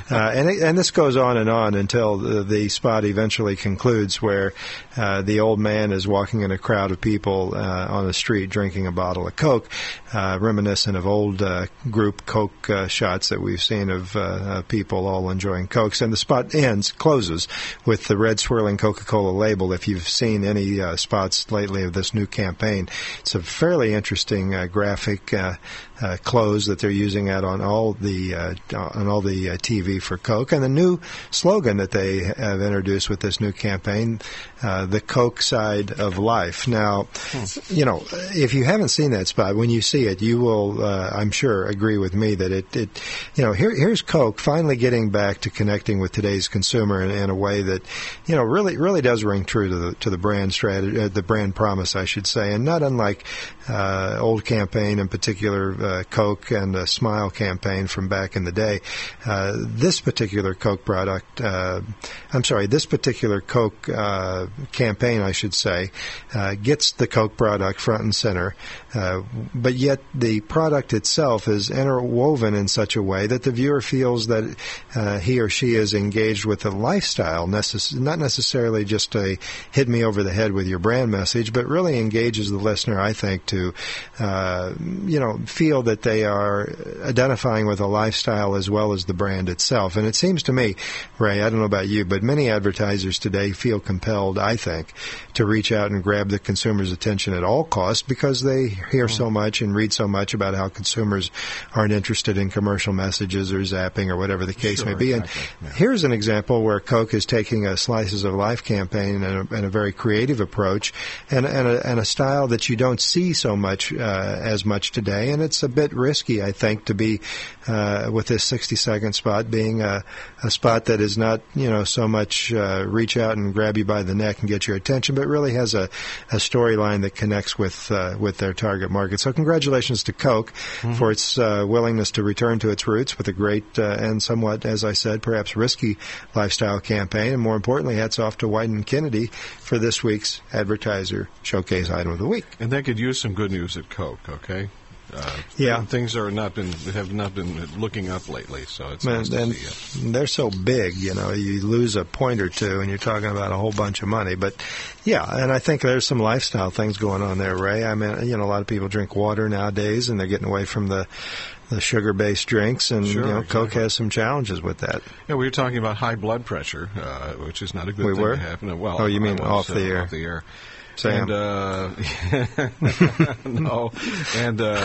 uh, and it, and this goes on and on until the, the spot eventually concludes where uh, the old man is walking in a crowd of people uh, on the street drinking a bottle of Coke, uh, reminiscent of old uh, group Coke shots that we've seen of people all enjoying Cokes. And the spot ends, closes with the red swirling Coca-Cola label. If you've seen any spots lately of this new campaign, it's a fairly interesting uh, graphic uh, close that they're using out on all the uh, on all the uh, TV for Coke, and the new slogan that they have introduced with this new campaign, uh, the Coke side of life. Now, you know, if you haven't seen that spot, when you see it, you will, uh, I'm sure, agree with me that it, it you know, here, here's Coke finally getting back to connecting with today's consumer in, in a way that, you know, really, really does ring true to the to the brand strategy, uh, the brand promise, I should say, and not unlike uh, old campaign, in particular uh, Coke and the Smile campaign from back in the day. Uh, this particular Coke product, uh, I'm sorry, this particular Coke uh, campaign, I should say, uh, gets the Coke product front and center, uh, but yet the product itself is interwoven in such a way that the viewer feels that uh, he or she is engaged with a lifestyle, necess- not necessarily just a hit me over the head with your brand message, but really engages the listener, I think, to uh, you know feel that they are identifying with a lifestyle as well as the brand itself. And it seems to me, Ray, I don't know about you, but many advertisers today feel compelled, I think, to reach out and grab the consumer's attention at all costs because they hear so much and read so much about how consumers aren't interested in commercial messages or zapping or whatever the case may be. And here's an example where Coke is taking a Slices of Life campaign and a, and a very creative approach and, and, a, and a style that you don't see so much uh, as much today. And it's a bit risky, I think, to be uh, with this 60 second spot being a, a spot that is not, you know, so much uh, reach out and grab you by the neck and get your attention, but really has a, a storyline that connects with uh, with their target market. So congratulations to Coke for its uh, willingness to return to its roots with a great uh, and somewhat, as I said, perhaps risky lifestyle campaign. And more importantly, hats off to Wieden Kennedy for this week's advertiser showcase item. of the week. And they could use some good news at Coke, okay? Uh, Yeah. things are not been have not been looking up lately, so it's Man, nice and they're so big, you know, you lose a point or two and you're talking about a whole bunch of money. But yeah, and I think there's some lifestyle things going on there, Ray. I mean, you know, a lot of people drink water nowadays and they're getting away from the the sugar-based drinks and Sure, you know, Coke has some challenges with that. Yeah, we were talking about high blood pressure, uh, which is not a good We thing were? to happen. Well, Oh, you mean was, off the uh, air. Off the air. Sam. And uh, no, and uh,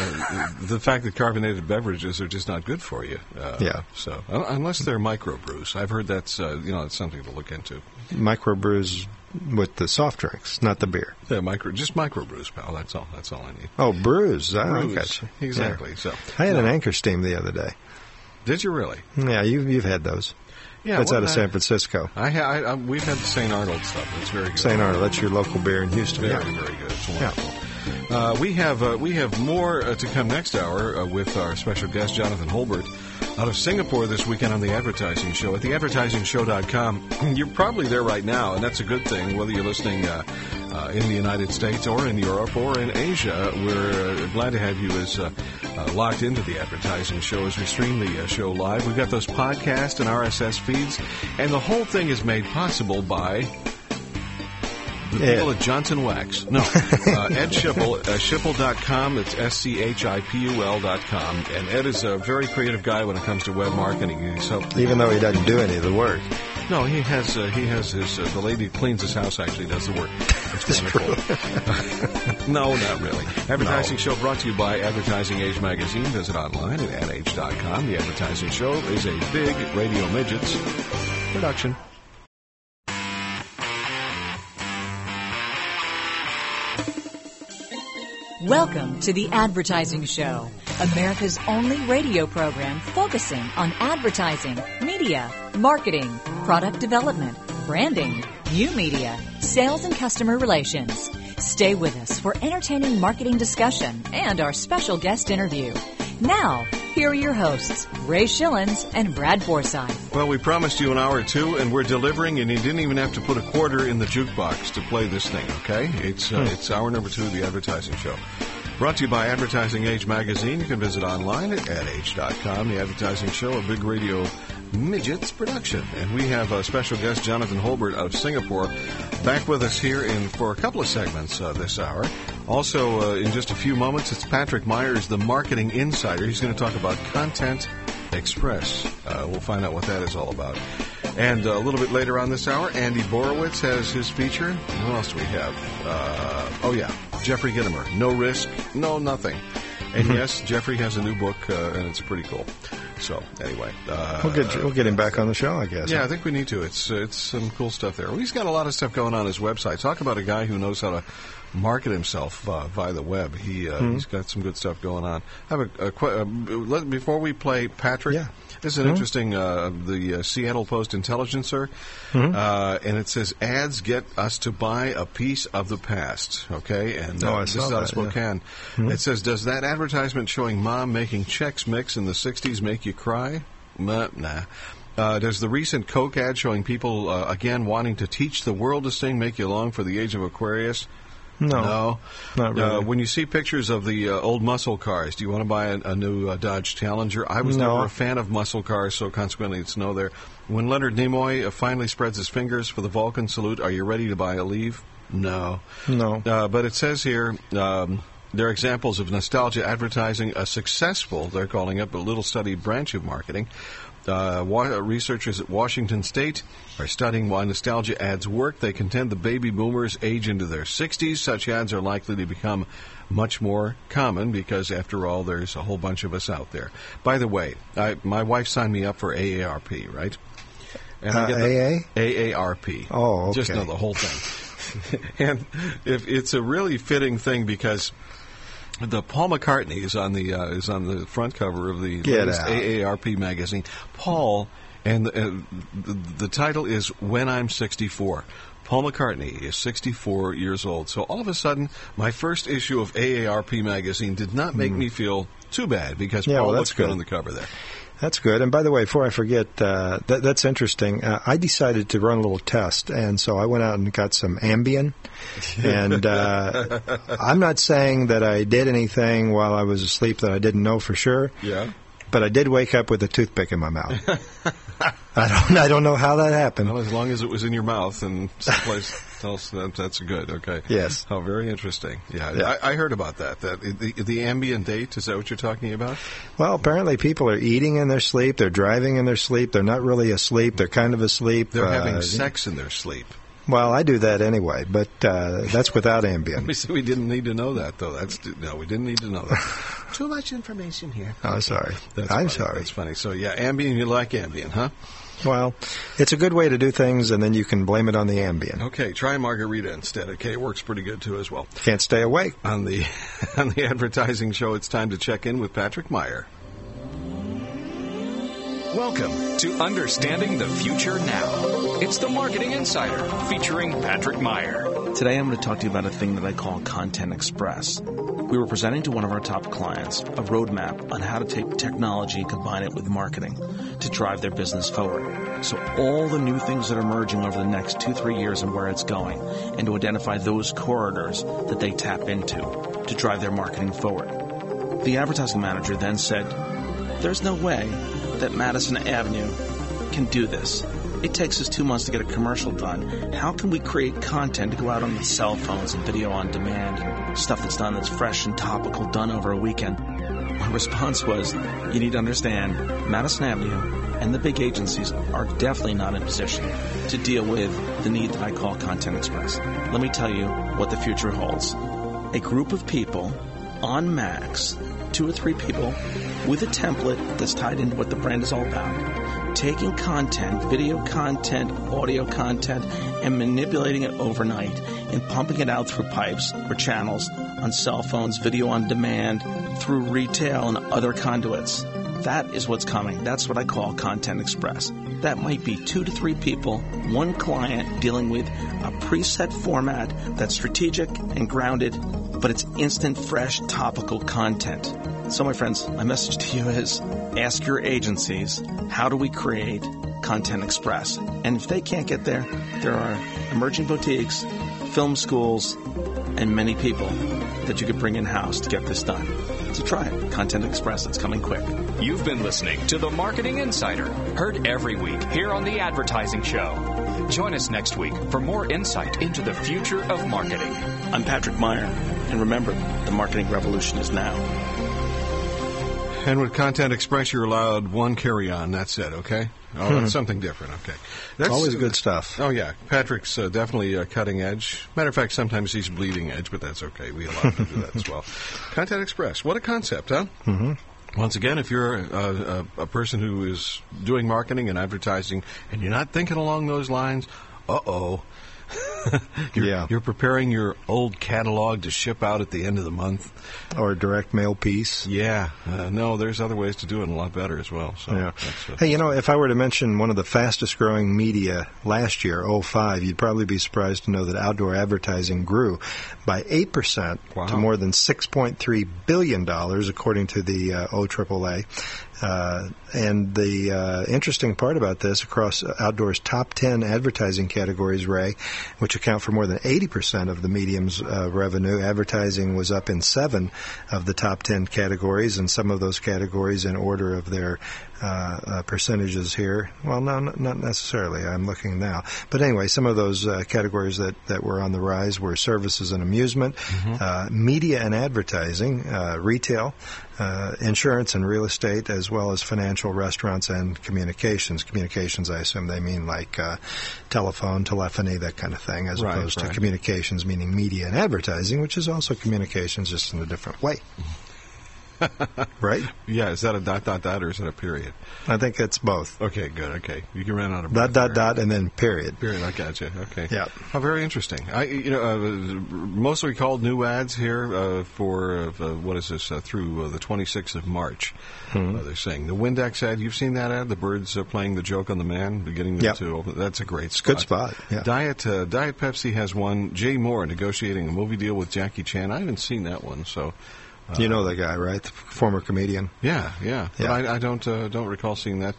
the fact that carbonated beverages are just not good for you. Uh, Yeah. So unless they're microbrews, I've heard that's uh, you know it's something to look into. Microbrews with the soft drinks, not the beer. Yeah, micro, just microbrews, pal. That's all. That's all I need. Oh, brews. I Brews. got you. Exactly. Yeah. So I had no. an anchor steam the other day. Did you really? Yeah, you've you've had those. Yeah, That's out of the- San Francisco. I, I, I we've had the St. Arnold stuff. It's very good. St. Arnold, that's your local beer in Houston. Very, yeah. very good. It's wonderful. Uh, we have uh, we have more uh, to come next hour uh, with our special guest Jonathan Holburt out of Singapore this weekend on the Advertising Show at theadvertisingshow.com. You're probably there right now, and that's a good thing. Whether you're listening uh, uh, in the United States or in Europe or in Asia, we're glad to have you as locked into the Advertising Show as we stream the show live. We've got those podcasts and RSS feeds, and the whole thing is made possible by the Ed. people at Johnson Wax. No, uh, Ed Schipul, uh, Schipul.com. It's S-C-H-I-P-U-L dot com. And Ed is a very creative guy when it comes to web marketing. He's helped, Even though he doesn't do any of the work. no, he has, uh, he has his, uh, the lady who cleans his house actually does the work. It's wonderful. no, not really. Advertising Show brought to you by Advertising Age Magazine. Visit online at adage.com. The Advertising Show is a big Radio Midgets production. Welcome to the Advertising Show, America's only radio program focusing on advertising, media, marketing, product development, branding, new media, sales, and customer relations. Stay with us for entertaining marketing discussion and our special guest interview. Now, here are your hosts, Ray Schilens and Brad Forsythe. Well, we promised you an hour or two, and we're delivering, and you didn't even have to put a quarter in the jukebox to play this thing, okay? It's, uh, it's hour number two of the Advertising Show. Brought to you by Advertising Age Magazine. You can visit online at adage.com. The Advertising Show, a big radio midgets production. And we have a special guest, Jonathan Holburt of Singapore, back with us here in for a couple of segments uh, this hour. Also, uh, in just a few moments, it's Patrick Myers, the marketing insider. He's going to talk about Content Express. Uh, we'll find out what that is all about. And uh, a little bit later on this hour, Andy Borowitz has his feature. Who else do we have? Uh, oh, yeah, Jeffrey Gitomer. No risk, no nothing. And yes, Jeffrey has a new book, uh, and it's pretty cool. So, anyway. Uh, We'll get we'll get him back on the show, I guess. yeah, I think we need to. It's uh, it's some cool stuff there. Well, he's got a lot of stuff going on his website. Talk about a guy who knows how to market himself uh, via the web. He uh, Mhm. he's got some good stuff going on. I have a, a uh, let, before we play Patrick. Yeah. This is an Mhm. interesting uh, the uh, Seattle Post Intelligencer, Mhm. uh, and it says ads get us to buy a piece of the past. Okay, and uh, Oh, this is out of that, yeah. Spokane. Mhm. It says, does that advertisement showing mom making Chex Mix in the '60s make you cry? Nah. nah. Uh, does the recent Coke ad showing people uh, again wanting to teach the world to sing make you long for the age of Aquarius? No, no, not really. Uh, when you see pictures of the uh, old muscle cars, do you want to buy a, a new uh, Dodge Challenger? I was No. never a fan of muscle cars, so consequently it's no there. When Leonard Nimoy uh, finally spreads his fingers for the Vulcan salute, are you ready to buy Aleve? No. No. Uh, but it says here um, there are examples of nostalgia advertising, a successful, they're calling it, but little studied branch of marketing. Uh, wa- researchers at Washington State are studying why nostalgia ads work. They contend the baby boomers age into their 60s. Such ads are likely to become much more common because, after all, there's a whole bunch of us out there. By the way, I, my wife signed me up for AARP, right? And Uh, the AARP. Oh, Just know the whole thing. and if it's a really fitting thing because the Paul McCartney is on the uh, is on the front cover of the Get latest out. AARP magazine. Paul, and the, uh, the, the title is "When I'm 64." Paul McCartney is 64 years old. So all of a sudden, my first issue of AARP magazine did not make me feel too bad because. Yeah, Paul well, looks good. on the cover there. That's good. And by the way, before I forget, uh, that, that's interesting. Uh, I decided to run a little test, and so I went out and got some Ambien. And uh, I'm not saying that I did anything while I was asleep that I didn't know for sure. Yeah. But I did wake up with a toothpick in my mouth. I don't. I don't know how that happened. Well, as long as it was in your mouth and someplace else, that, that's good. Okay. Yes. Oh, very interesting. Yeah, Yeah. I, I heard about that. That the, the ambient date is that what you're talking about? Well, apparently people are eating in their sleep. They're driving in their sleep. They're not really asleep. They're kind of asleep. They're Uh, having sex in their sleep. Well, I do that anyway, but uh, that's without Ambien. We said we didn't need to know that, though. That's no, we didn't need to know that. Too much information here. Oh, sorry. That's I'm funny. sorry. That's funny. So yeah, Ambien. You like Ambien, huh? Well, it's a good way to do things, and then you can blame it on the Ambien. Okay, try margarita instead. Okay, it works pretty good too as well. Can't stay awake. On the on the advertising show, it's time to check in with Patrick Meyer. Welcome to Understanding the Future Now. It's the Marketing Insider featuring Patrick Meyer. Today I'm going to talk to you about a thing that I call Content Express. We were presenting to one of our top clients a roadmap on how to take technology and combine it with marketing to drive their business forward. So all the new things that are emerging over the next two, three years and where it's going, and to identify those corridors that they tap into to drive their marketing forward. The advertising manager then said, there's no way that Madison Avenue can do this. It takes us two months to get a commercial done. How can we create content to go out on the cell phones and video on demand and stuff that's done that's fresh and topical, done over a weekend? My response was, you need to understand, Madison Avenue and the big agencies are definitely not in position to deal with the need that I call Content Express. Let me tell you what the future holds. A group of people on Max, two or three people, with a template that's tied into what the brand is all about, taking content, video content, audio content, and manipulating it overnight and pumping it out through pipes or channels on cell phones, video on demand, through retail and other conduits. That is what's coming. That's what I call Content Express. That might be two to three people, one client dealing with a preset format that's strategic and grounded, but it's instant, fresh, topical content. So, my friends, my message to you is ask your agencies how do we create Content Express? And if they can't get there, there are emerging boutiques, film schools, and many people that you could bring in house to get this done. So try it. Content Express, it's coming quick. You've been listening to the Marketing Insider, heard every week here on the Advertising Show. Join us next week for more insight into the future of marketing. I'm Patrick Meyer, and remember, the marketing revolution is now. And with Content Express, you're allowed one carry-on. That's it. Okay. Oh, Hmm. that's something different. Okay. That's Always good stuff. Oh yeah, Patrick's uh, definitely uh, cutting edge. Matter of fact, sometimes he's bleeding edge, but that's okay. We allow him to do that as well. Content Express. What a concept, huh? Mm-hmm. Once again, if you're a, a, a person who is doing marketing and advertising and you're not thinking along those lines, uh oh. you're, Yeah. You're preparing your old catalog to ship out at the end of the month. Or a direct mail piece. Yeah. Uh, no, there's other ways to do it and a lot better as well. So Yeah. that's, Hey, you know, if I were to mention one of the fastest growing media last year, 05, you'd probably be surprised to know that outdoor advertising grew by 8% Wow. to more than $6.3 billion, according to the uh, OAAA. Uh, and the uh, interesting part about this, across outdoors' top 10 advertising categories, Ray, which account for more than 80% of the medium's uh, revenue, advertising was up in seven of the top 10 categories, and some of those categories in order of their uh, uh, percentages here. Well, no, not not necessarily. I'm looking now. But anyway, some of those uh, categories that, that were on the rise were services and amusement, uh, media and advertising, uh, retail, uh, insurance and real estate, as well as financial, restaurants, and communications. Communications, I assume they mean like uh, telephone, telephony, that kind of thing, as Right, opposed to communications meaning media and advertising, which is also communications just in a different way. right? yeah. Is that a dot dot dot or is that a period? I think it's both. Okay, good. Okay, you can run out of Dot, dot, dot, and then period. Period. I got you. Okay. Yeah. Oh, very interesting. I, you know, uh, mostly called new ads here uh, for uh, what is this uh, through uh, the 26th of March. Hmm. Uh, they're saying the Windex ad. You've seen that ad? The birds playing the joke on the man, beginning Yep. to open. That's a great spot. Good spot. Yeah. Diet uh, Diet Pepsi has one. Jay Mohr negotiating a movie deal with Jackie Chan. I haven't seen that one, so you know the guy, right? The former comedian. Yeah, yeah. But I, I don't uh, don't recall seeing that.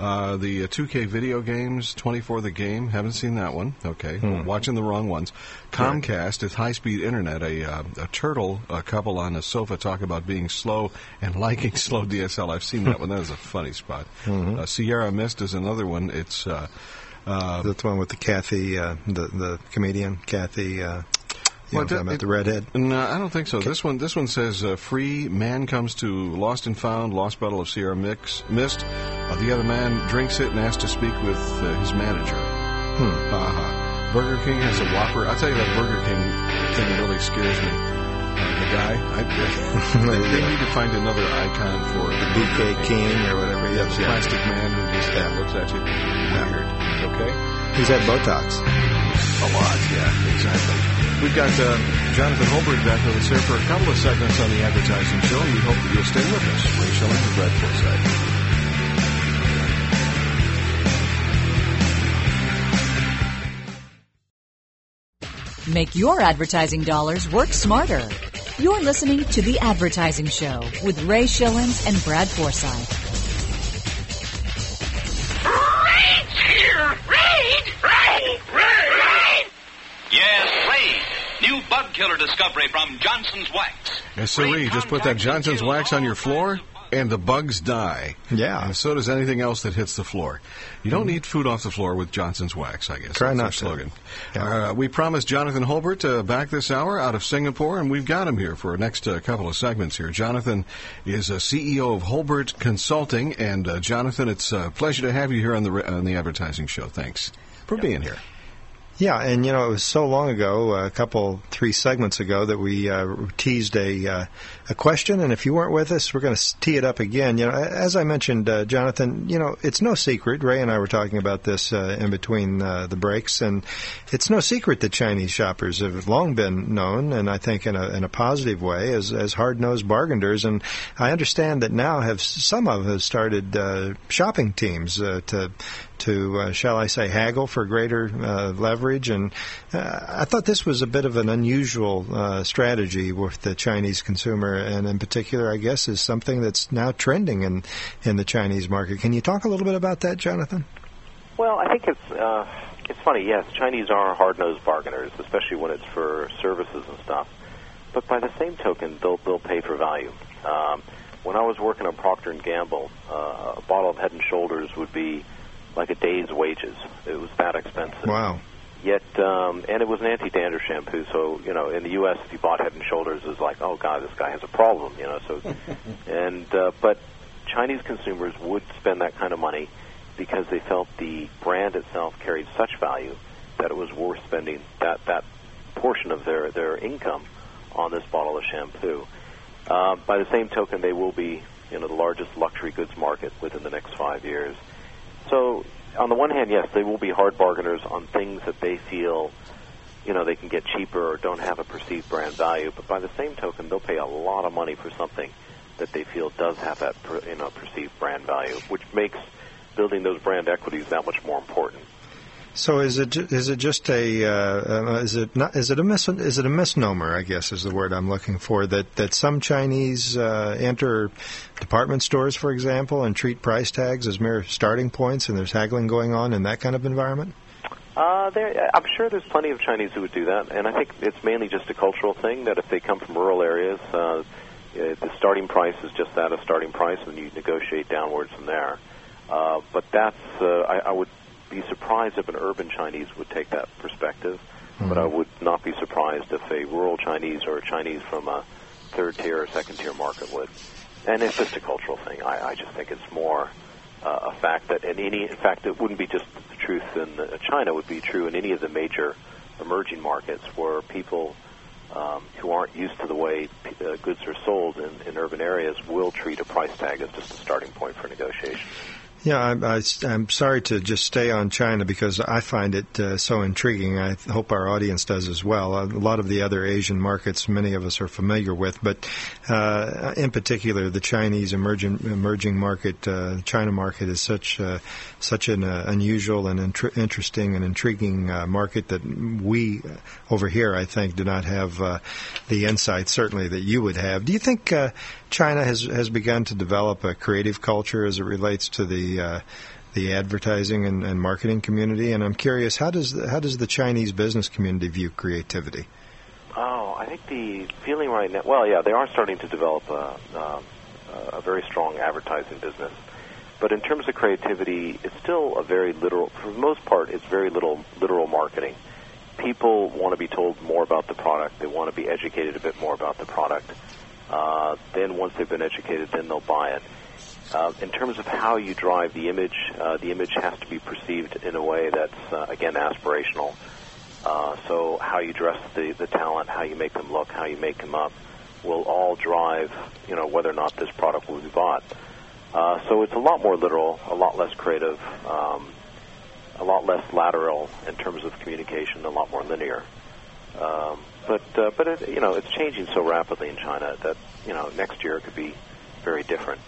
Uh, the uh, 2K video games, 24 the game. Haven't seen that one. Okay, Hmm. watching the wrong ones. Comcast is high speed internet. A uh, a turtle a couple on a sofa talk about being slow and liking slow DSL. I've seen that one. That is a funny spot. Mhm. Uh, Sierra Mist is another one. It's uh, uh, That's the one with the Kathy, uh, the the comedian Kathy. You Well, know, talking it- about the redhead. No, I don't think so. This one, this one says uh, free man comes to Lost and Found, Lost Battle of Sierra Mix, Mist. Uh, the other man drinks it and asks to speak with uh, his manager. Hmm. Uh-huh. Burger King has a Whopper. I'll tell you that Burger King thing really scares me. Uh, the guy, I, they, they need to find another icon for the BK King or whatever he Yeah, is. the Yeah. plastic man who just yeah, looks at you weird. Okay. He's had Botox. A lot, yeah, exactly. We've got uh, Jonathan Holburt back with us here for a couple of segments on the advertising show, we hope that you'll stay with us. Ray Schilens and Brad Forsythe. Make your advertising dollars work smarter. You're listening to The Advertising Show with Ray Schilens and Brad Forsythe. Raid here! Raid! Raid! Raid! Yes, Raid. New bug killer discovery from Johnson's Wax. Yes, sirree. Just put that Johnson's wax on your floor, and the bugs die. Yeah. And so does anything else that hits the floor. You don't need food off the floor with Johnson's wax, I guess. Try That's not our to. slogan. Yeah. Uh, we promised Jonathan Holburt uh, back this hour out of Singapore, and we've got him here for our next uh, couple of segments here. Jonathan is a CEO of Holburt Consulting, and uh, Jonathan, it's a pleasure to have you here on the on the advertising show. Thanks for being here. Yeah, and you know it was so long ago, a couple, three segments ago, that we uh, teased a uh, a question. And if you weren't with us, we're going to tee it up again. You know, as I mentioned, uh, Jonathan, you know, it's no secret. Ray and I were talking about this uh, in between uh, the breaks, and it's no secret that Chinese shoppers have long been known, and I think in a in a positive way, as as hard nosed bargainers. And I understand that now have some of have started uh, shopping teams uh, to to, uh, shall I say, haggle for greater uh, leverage. And uh, I thought this was a bit of an unusual strategy with the Chinese consumer, and in particular, I guess, is something that's now trending in in the Chinese market. Can you talk a little bit about that, Jonathan? Well, I think it's uh, it's funny. Yes, Chinese are hard-nosed bargainers, especially when it's for services and stuff. But by the same token, they'll they'll pay for value. Um, when I was working on Procter and Gamble, uh, a bottle of Head and Shoulders would be like a day's wages. It was that expensive. Wow. Yet, um, and it was an anti-dandruff shampoo. So, you know, in the U.S., if you bought Head and Shoulders, it was like, oh God, this guy has a problem. You know, so, and uh, but Chinese consumers would spend that kind of money because they felt the brand itself carried such value that it was worth spending that that portion of their their income on this bottle of shampoo. Uh, by the same token, they will be, you know, the largest luxury goods market within the next five years. So, on the one hand, yes, they will be hard bargainers on things that they feel, you know, they can get cheaper or don't have a perceived brand value. But by the same token, they'll pay a lot of money for something that they feel does have that, per, you know, perceived brand value, which makes building those brand equities that much more important. So is it is it just a uh, uh, is it not is it a mis- is it a misnomer? I guess is the word I'm looking for. That that some Chinese uh, enter department stores, for example, and treat price tags as mere starting points, and there's haggling going on in that kind of environment. Uh, there, I'm sure there's plenty of Chinese who would do that, and I think it's mainly just a cultural thing that if they come from rural areas, uh, uh, the starting price is just that, a starting price, and you negotiate downwards from there. Uh, but that's, uh, I, I would be surprised if an urban Chinese would take that perspective, but I would not be surprised if a rural Chinese or a Chinese from a third tier or second tier market would. And it's just a cultural thing. I, I just think it's more uh, a fact that in any, in fact, it wouldn't be just the truth in uh, China. It would be true in any of the major emerging markets where people um, who aren't used to the way p- uh, goods are sold in, in urban areas will treat a price tag as just a starting point for negotiation. Yeah, I'm, I, am sorry to just stay on China because I find it uh, so intriguing. I hope our audience does as well. A lot of the other Asian markets, many of us are familiar with, but uh, in particular, the Chinese emerging emerging market, uh, China market, is such uh, such an uh, unusual and interesting and intriguing uh, market that we over here, I think, do not have the insight certainly that you would have. Do you think China has has begun to develop a creative culture as it relates to the uh, the advertising and, and, marketing community, and I'm curious how does the, how does the Chinese business community view creativity? Oh, I think the feeling right now. Well, yeah, they are starting to develop a, a, a very strong advertising business, but in terms of creativity, it's still a very literal. For the most part, it's very little literal marketing. People want to be told more about the product. They want to be educated a bit more about the product. Uh, then once they've been educated, then they'll buy it. Uh, in terms of how you drive the image, uh, the image has to be perceived in a way that's, uh, again, aspirational. Uh, so how you dress the, the talent, how you make them look, how you make them up, will all drive, you know, whether or not this product will be bought. Uh, so it's a lot more literal, a lot less creative, um, a lot less lateral in terms of communication, a lot more linear. Um, but but it, you know it's changing so rapidly in China that you know next year it could be very different.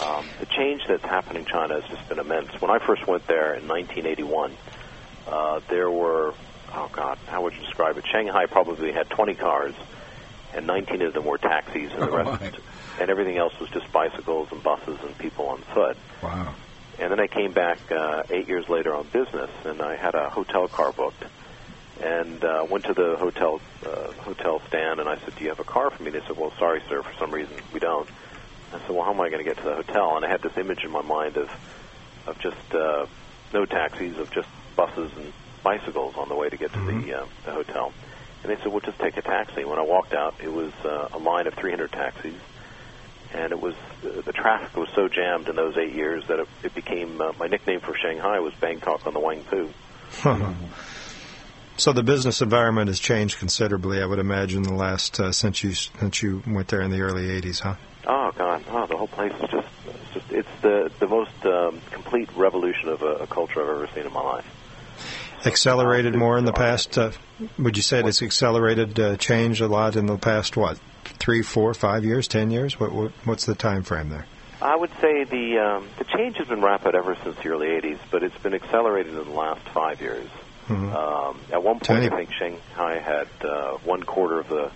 Um, the change that's happened in China has just been immense. When I first went there in 1981, uh, there were oh god, how would you describe it? Shanghai probably had 20 cars, and 19 of them were taxis, and the rest, and everything else was just bicycles and buses and people on foot. Wow. And then I came back uh, eight years later on business, and I had a hotel car booked and uh, went to the hotel uh, hotel stand and I said, "Do you have a car for me?" They said, "Well, sorry, sir, for some reason we don't." I said, "Well, how am I going to get to the hotel?" And I had this image in my mind of of just uh, no taxis, of just buses and bicycles on the way to get to mm-hmm. the uh, the hotel. And they said, "Well, just take a taxi." When I walked out, it was uh, a line of 300 taxis, and it was uh, the traffic was so jammed in those eight years that it, it became uh, my nickname for Shanghai was Bangkok on the Wangpu. So the business environment has changed considerably, I would imagine, the last uh, since you since you went there in the early '80s, huh? Oh God, oh the whole place is just it's just it's the the most um, complete revolution of a, a culture I've ever seen in my life. Accelerated more in the past. Uh, would you say it's accelerated uh, change a lot in the past? What three, four, five years, ten years? What, what what's the time frame there? I would say the um, the change has been rapid ever since the early '80s, but it's been accelerated in the last five years. Mm-hmm. Um, at one point. I think Shanghai had uh, one quarter of the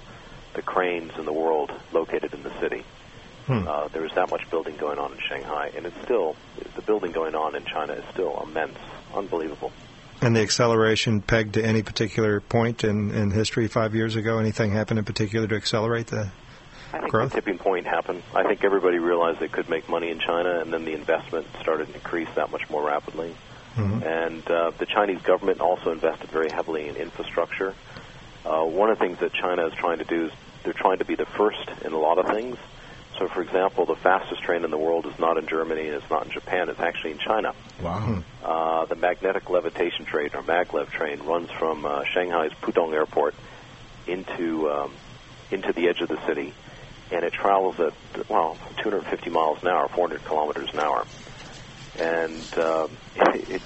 the cranes in the world located in the city. Hmm. Uh, there was that much building going on in Shanghai, and it's still the building going on in China is still immense, unbelievable. And the acceleration pegged to any particular point in, in history five years ago? Anything happened in particular to accelerate the I think growth? the tipping point happened. I think everybody realized they could make money in China, and then the investment started to increase that much more rapidly. Mm-hmm. And uh, the Chinese government also invested very heavily in infrastructure. Uh, one of the things that China is trying to do is they're trying to be the first in a lot of things. So, for example, the fastest train in the world is not in Germany and it's not in Japan. It's actually in China. Wow. Uh, the magnetic levitation train, or maglev train, runs from uh, Shanghai's Pudong Airport into um, into the edge of the city, and it travels at well 250 miles an hour, 400 kilometers an hour and uh, it,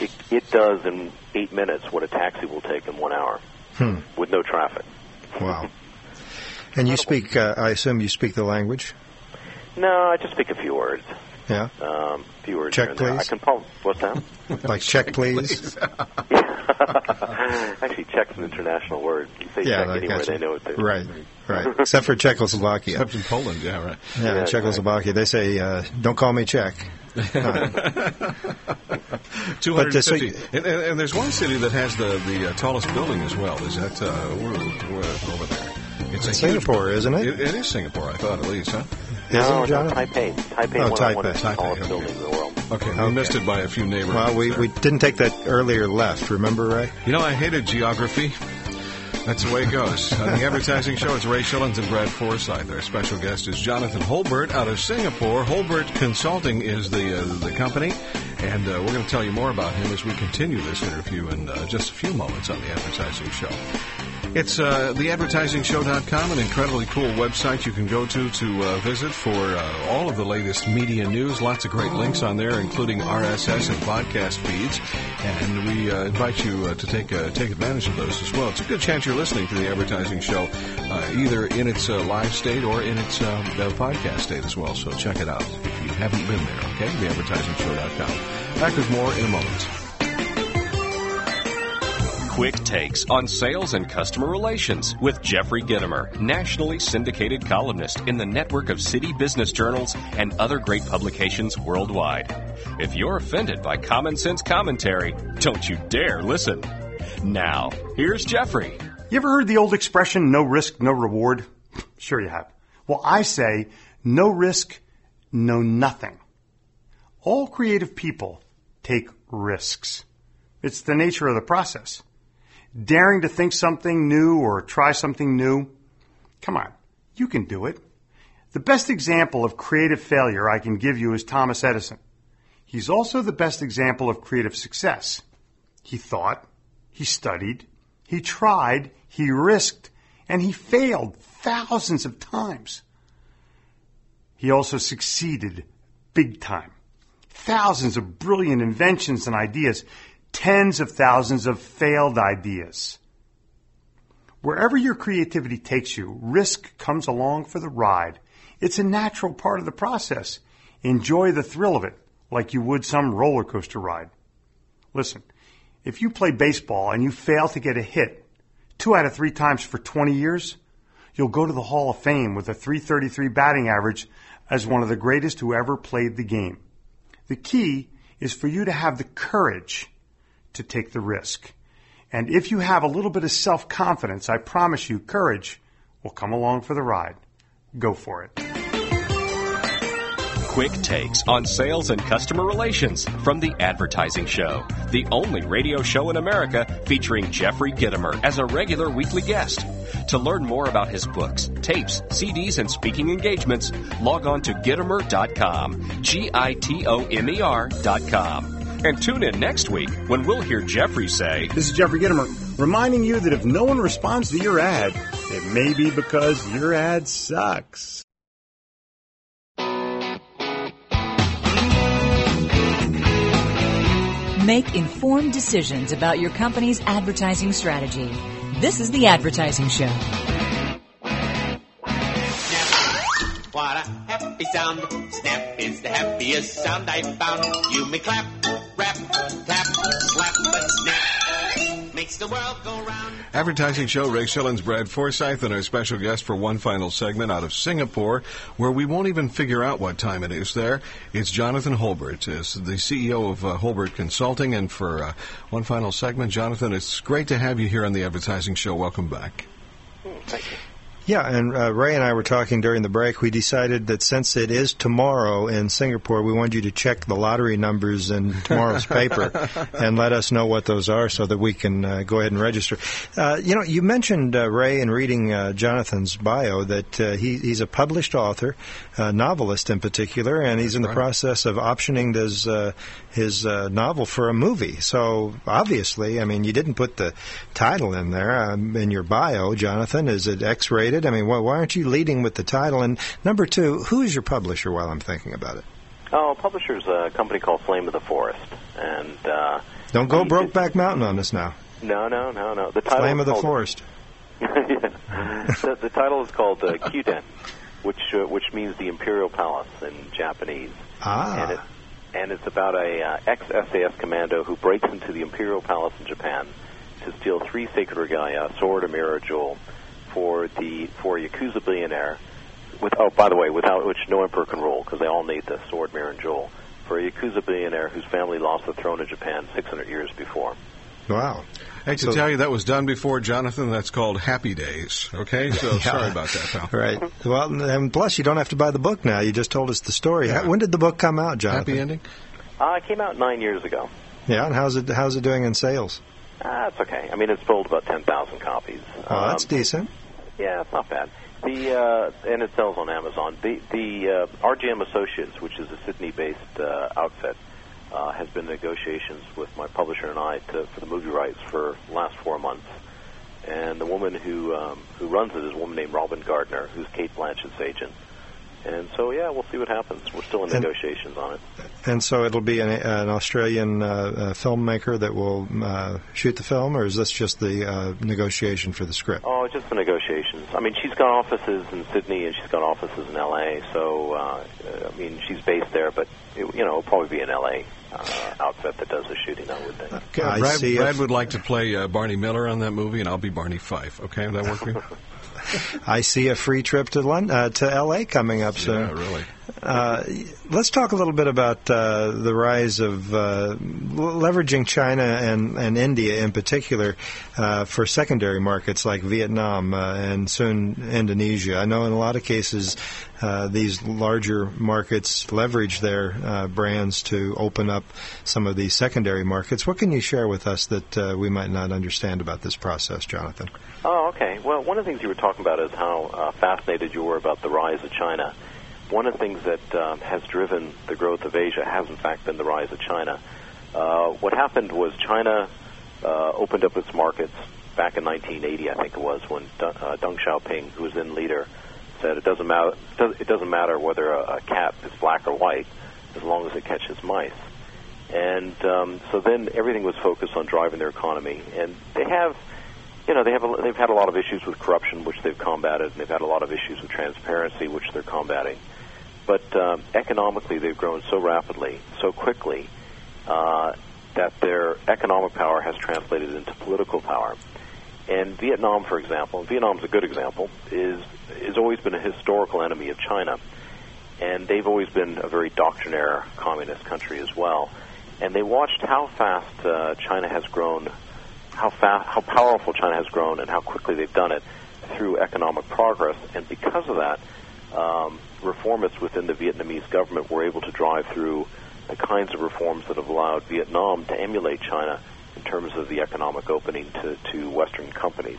it it does in eight minutes what a taxi will take in one hour hmm. with no traffic. Wow. And you speak, uh, I assume you speak the language? No, I just speak a few words. Yeah. Um, a few words. Check, please. I can pull. What's that? like check, please. Actually, check's an international word. You say yeah, check anywhere, they know it. Too. Right, right. Except for Czechoslovakia. Except in Poland, yeah, right. Yeah, yeah Czechoslovakia. They say, uh, "Don't call me Czech." Two hundred fifty, and, and, and, there's one city that has the the uh, tallest building as well. Is that uh, we're, we're over there? It's, it's Singapore, huge, isn't it? it? It is Singapore, I thought at least, huh? No, is it, Taipei. Taipei, oh, one, Taipei. one of the Taipei, tallest okay. buildings in the world. Okay, okay. we missed it by a few neighbors. Well, we, there. we didn't take that earlier left, remember, Ray? You know, I hated geography. That's the way it goes. On the advertising show, it's Ray Schilens and Brad Forsythe. Our special guest is Jonathan Holburt out of Singapore. Holburt Consulting is the uh, the company, And uh, we're going to tell you more about him as we continue this interview in uh, just a few moments on the Advertising Show. It's uh, theadvertisingshow.com, an incredibly cool website you can go to to uh, visit for uh, all of the latest media news. Lots of great links on there, including RSS and podcast feeds. And we uh, invite you uh, to take uh, take advantage of those as well. It's a good chance you're listening to the Advertising Show, uh, either in its live state or in its uh, podcast state as well. So check it out if you haven't been there. Okay, theadvertisingshow.com. Back with more in a moment. Quick takes on sales and customer relations with Jeffrey Gitomer, nationally syndicated columnist in the network of city business journals and other great publications worldwide. If you're offended by common sense commentary, don't you dare listen. Now, here's Jeffrey. You ever heard the old expression, no risk, no reward? Sure you have. Well, I say, no risk, no nothing. All creative people take risks. It's the nature of the process. Daring to think something new or try something new? Come on, you can do it. The best example of creative failure I can give you is Thomas Edison. He's also the best example of creative success. He thought, he studied, he tried, he risked, and he failed thousands of times. He also succeeded big time. Thousands of brilliant inventions and ideas, tens of thousands of failed ideas. Wherever your creativity takes you, risk comes along for the ride. It's a natural part of the process. Enjoy the thrill of it like you would some roller coaster ride. Listen, if you play baseball and you fail to get a hit two out of three times for 20 years, you'll go to the Hall of Fame with a 333 batting average as one of the greatest who ever played the game. The key is for you to have the courage to take the risk. And if you have a little bit of self confidence, I promise you courage will come along for the ride. Go for it. Quick takes on sales and customer relations from The Advertising Show, the only radio show in America featuring Jeffrey Gitomer as a regular weekly guest. To learn more about his books, tapes, CDs, and speaking engagements, log on to Gitomer.com. G I T O M E R.com. And tune in next week when we'll hear Jeffrey say, This is Jeffrey Gitomer, reminding you that if no one responds to your ad, it may be because your ad sucks. Make informed decisions about your company's advertising strategy. This is The Advertising Show. What a happy sound. Snap is the happiest sound I've found. You may clap, rap, tap, slap, but snap makes the world go round. Advertising show Ray Schilens, Brad Forsythe, and our special guest for one final segment out of Singapore, where we won't even figure out what time it is there. It's Jonathan Holburt, is the CEO of uh, Holburt Consulting, and for uh, one final segment, Jonathan, it's great to have you here on the Advertising Show. Welcome back. Thank you. Yeah, and uh, Ray and I were talking during the break. We decided that since it is tomorrow in Singapore, we wanted you to check the lottery numbers in tomorrow's paper and let us know what those are so that we can uh, go ahead and register. Uh, you know, you mentioned, uh, Ray, in reading uh, Jonathan's bio that uh, he, he's a published author, a novelist in particular, and he's in the Right. process of optioning his, uh, his uh, novel for a movie. So, obviously, I mean, you didn't put the title in there um, in your bio, Jonathan. Is it X I mean, why, why aren't you leading with the title? And number two, who is your publisher while I'm thinking about it? Oh, publisher's a company called Flame of the Forest, and uh, Don't go Brokeback Mountain on us now. no, no, no, no. The title Flame is of the called- Forest. yeah. the, the title is called uh, Kyuden, which uh, which means the Imperial Palace in Japanese. Ah. And, it, and it's about a uh, ex-SAS commando who breaks into the Imperial Palace in Japan to steal three sacred regalia, a sword, a mirror, a jewel, for the for a Yakuza billionaire. With oh, by the way, without which no emperor can rule, because they all need the sword, mirror, and jewel. For a Yakuza billionaire whose family lost the throne of Japan 600 years before. Wow. Hey, to So- tell you that was done before, Jonathan, that's called Happy Days. Okay? So Yeah. sorry about that, pal. Right. Well, and plus, you don't have to buy the book now. You just told us the story. How- When did the book come out, Jonathan? Happy ending? Uh, it came out nine years ago. Yeah, and how's it how's it doing in sales? Ah, it's okay. I mean, it's sold about 10,000 copies. Oh, that's Um, decent. Yeah, it's not bad. The uh, and it sells on Amazon. The the uh, RGM Associates, which is a Sydney-based uh, outfit, uh, has been negotiations with my publisher and I to, for the movie rights for the last four months. And the woman who um, who runs it is a woman named Robyn Gardiner, who's Cate Blanchett's agent. And so, yeah, we'll see what happens. We're still in And- negotiations on it. And so it'll be an, an Australian uh, uh, filmmaker that will uh, shoot the film, or is this just the uh, negotiation for the script? Oh, just the negotiations. I mean, she's got offices in Sydney and she's got offices in L.A. So, uh, I mean, she's based there, but it, you know, it'll probably be an L.A. Uh, outfit that does the shooting. I would think. Okay, Brad, Brad would like to play uh, Barney Miller on that movie, and I'll be Barney Fife. Okay, would that work for you? I see a free trip to London, uh, to L.A. coming up soon. Yeah, really. Uh, let's talk a little bit about uh, the rise of uh, leveraging China and, and India in particular uh, for secondary markets like Vietnam uh, and soon Indonesia. I know in a lot of cases these larger markets leverage their brands to open up some of these secondary markets. What can you share with us that we might not understand about this process, Jonathan? Oh, okay. Well, one of the things you were talking about is how fascinated you were about the rise of China. One of the things that um, has driven the growth of Asia has, in fact, been the rise of China. Uh, what happened was China uh, opened up its markets back in 1980, I think it was, when Deng, uh, Deng Xiaoping, who was then leader, said it doesn't matter. It doesn't- matter whether a, a cat is black or white, as long as it catches mice. And um, so then everything was focused on driving their economy, and they have you know, they have a, they've had a lot of issues with corruption, which they've combated, and they've had a lot of issues with transparency, which they're combating. But um, economically, they've grown so rapidly, so quickly, uh, that their economic power has translated into political power. And Vietnam, for example, and Vietnam's a good example, is has always been a historical enemy of China, and they've always been a very doctrinaire communist country as well. And they watched how fast uh, China has grown how fast, how powerful China has grown, and how quickly they've done it through economic progress. And because of that, um, reformists within the Vietnamese government were able to drive through the kinds of reforms that have allowed Vietnam to emulate China in terms of the economic opening to, to Western companies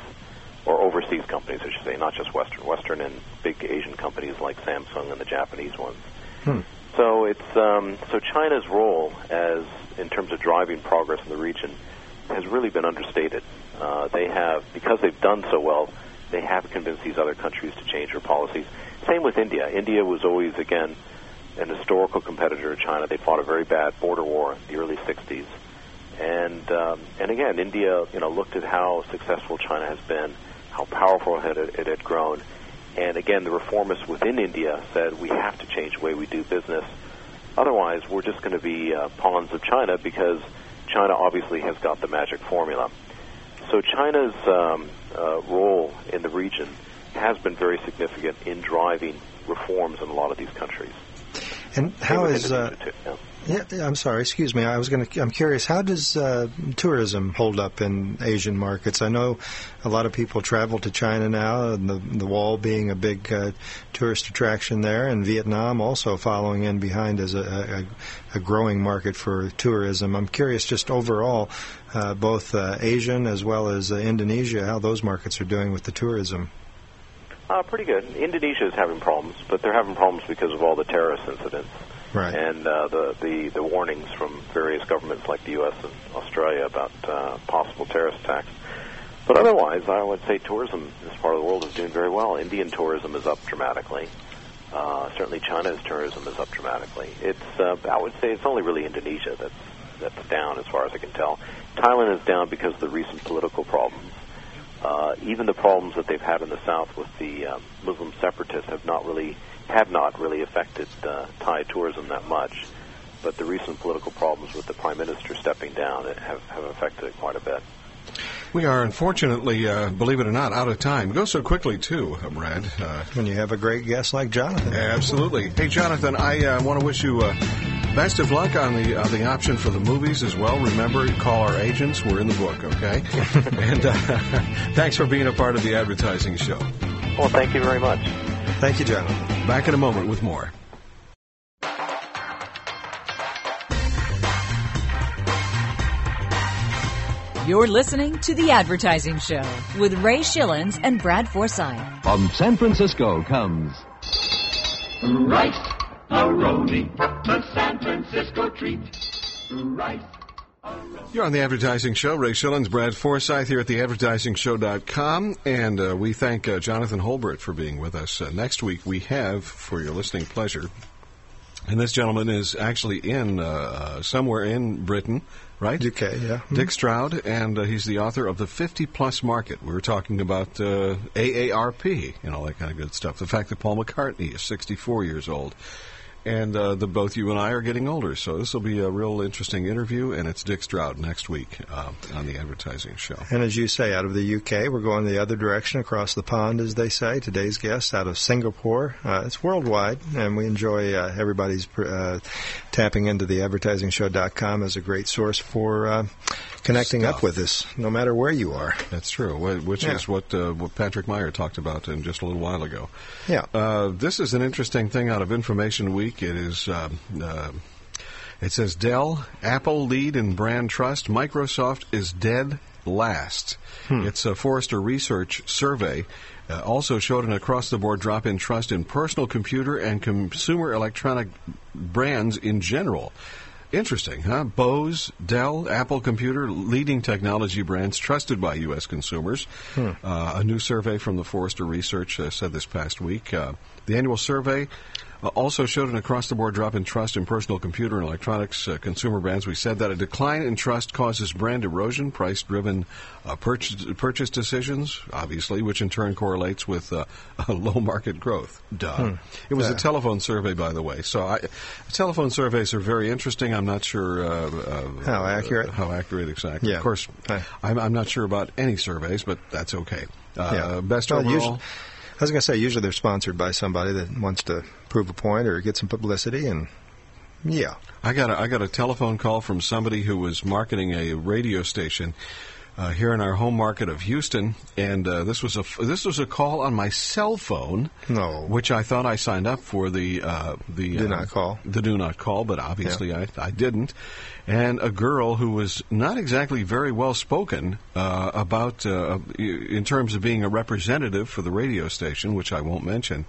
or overseas companies, I should say, not just Western, Western and big Asian companies like Samsung and the Japanese ones. So it's um, so China's role as in terms of driving progress in the region has really been understated. Uh, they have because they've done so well, they have convinced these other countries to change their policies. Same with India. India was always again an historical competitor to China. They fought a very bad border war in the early '60s, and um, and again, India you know looked at how successful China has been, how powerful it had, it had grown, and again, the reformists within India said we have to change the way we do business. Otherwise, we're just going to be uh, pawns of China because China obviously has got the magic formula. So China's um, uh, role in the region has been very significant in driving reforms in a lot of these countries. And how is uh, yeah, I'm sorry, excuse me. I was going to. I'm curious. How does uh, tourism hold up in Asian markets? I know a lot of people travel to China now, and the the Wall being a big uh, tourist attraction there, and Vietnam also following in behind as a, a, a growing market for tourism. I'm curious, just overall, uh, both uh, Asian as well as uh, Indonesia, how those markets are doing with the tourism. Uh, pretty good. Indonesia is having problems, but they're having problems because of all the terrorist incidents Right. and uh, the, the the warnings from various governments like the U.S. and Australia about uh, possible terrorist attacks. But otherwise, I would say tourism in this part of the world is doing very well. Indian tourism is up dramatically. Uh, certainly, China's tourism is up dramatically. It's uh, I would say it's only really Indonesia that's that's down as far as I can tell. Thailand is down because of the recent political problems. Uh, even the problems that they've had in the south with the um, Muslim separatists have not really have not really affected uh, Thai tourism that much. But the recent political problems with the prime minister stepping down have, have affected it quite a bit. We are unfortunately, uh, believe it or not, out of time. It goes so quickly, too, uh, Brad. Uh, when you have a great guest like Jonathan. Absolutely. Hey, Jonathan, I uh, want to wish you uh, best of luck on the on the option for the movies as well. Remember, call our agents. We're in the book, okay? and uh, thanks for being a part of the advertising show. Well, thank you very much. Thank you, Jonathan. Back in a moment with more. You're listening to The Advertising Show with Ray Schilens and Brad Forsythe. From San Francisco comes Rice a roni, the San Francisco treat. right. You're on the Advertising Show. Ray Schilens, Brad Forsythe here at theadvertisingshow.com. And uh, we thank uh, Jonathan Holburt for being with us. Uh, next week, we have, for your listening pleasure, and this gentleman is actually in uh, uh, somewhere in Britain, right? UK, yeah. Dick Stroud, and uh, he's the author of the 50 Plus Market. We were talking about uh, AARP and all that kind of good stuff. The fact that Paul McCartney is 64 years old. And uh, the both you and I are getting older, so this will be a real interesting interview. And it's Dick Stroud next week uh, on the Advertising Show. And as you say, out of the UK, we're going the other direction across the pond, as they say. Today's guest out of Singapore. Uh, it's worldwide, and we enjoy uh, everybody's uh, tapping into the advertisingshow.com as a great source for uh, connecting Stuff. up with us, no matter where you are. That's true, which Yeah. is what uh, what Patrick Meyer talked about in just a little while ago. Yeah. Uh, this is an interesting thing out of Information Week. It is. Um, uh, it says Dell, Apple lead in brand trust. Microsoft is dead last. It's a Forrester Research survey. Uh, also showed an across-the-board drop in trust in personal computer and consumer electronic brands in general. Interesting, huh? Bose, Dell, Apple Computer, leading technology brands trusted by U.S. consumers. Hmm. Uh, a new survey from the Forrester Research uh, said this past week. Uh, the annual survey uh, also showed an across-the-board drop in trust in personal computer and electronics uh, consumer brands. We said that a decline in trust causes brand erosion, price-driven uh, purchase, purchase decisions, obviously, which in turn correlates with uh, low market growth. Duh. Hmm. It was Yeah. a telephone survey, by the way. So I, telephone surveys are very interesting. I'm not sure uh, uh, How accurate? How accurate exactly? Yeah. Of course, I'm, I'm not sure about any surveys, but that's okay. Uh, Yeah. Best Well, overall. usually- I was going to say, usually they're sponsored by somebody that wants to prove a point or get some publicity, and yeah. I got a, I got a telephone call from somebody who was marketing a radio station uh, here in our home market of Houston, and uh, this was a this was a call on my cell phone, No. which I thought I signed up for the uh, the Do uh, not call. the do not call, but obviously I, I didn't. And a girl who was not exactly very well spoken uh, about uh, in terms of being a representative for the radio station, which I won't mention.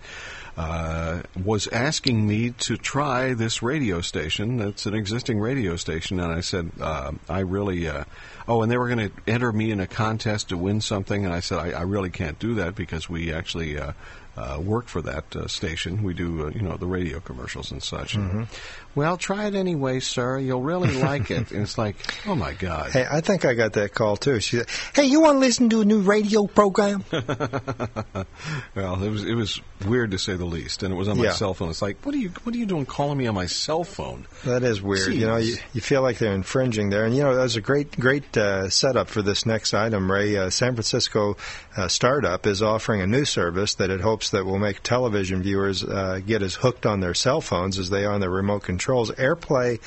Uh, was asking me to try this radio station. That's an existing radio station, and I said uh, I really. Uh, oh, and they were going to enter me in a contest to win something, and I said I, I really can't do that because we actually uh, uh, work for that uh, station. We do, uh, you know, the radio commercials and such. Mhm. Well, try it anyway, sir. You'll really like it. And it's like, oh my God. Hey, I think I got that call too. She said, "Hey, you want to listen to a new radio program?" well, it was it was weird to say the least, and it was on my Yeah. cell phone. It's like, what are you what are you doing calling me on my cell phone? That is weird. You know, you, you feel like they're infringing there. And, you know, that was a great, great uh, setup for this next item, Ray. Uh, San Francisco uh, startup is offering a new service that it hopes that will make television viewers uh, get as hooked on their cell phones as they are on their remote controls. AirPlay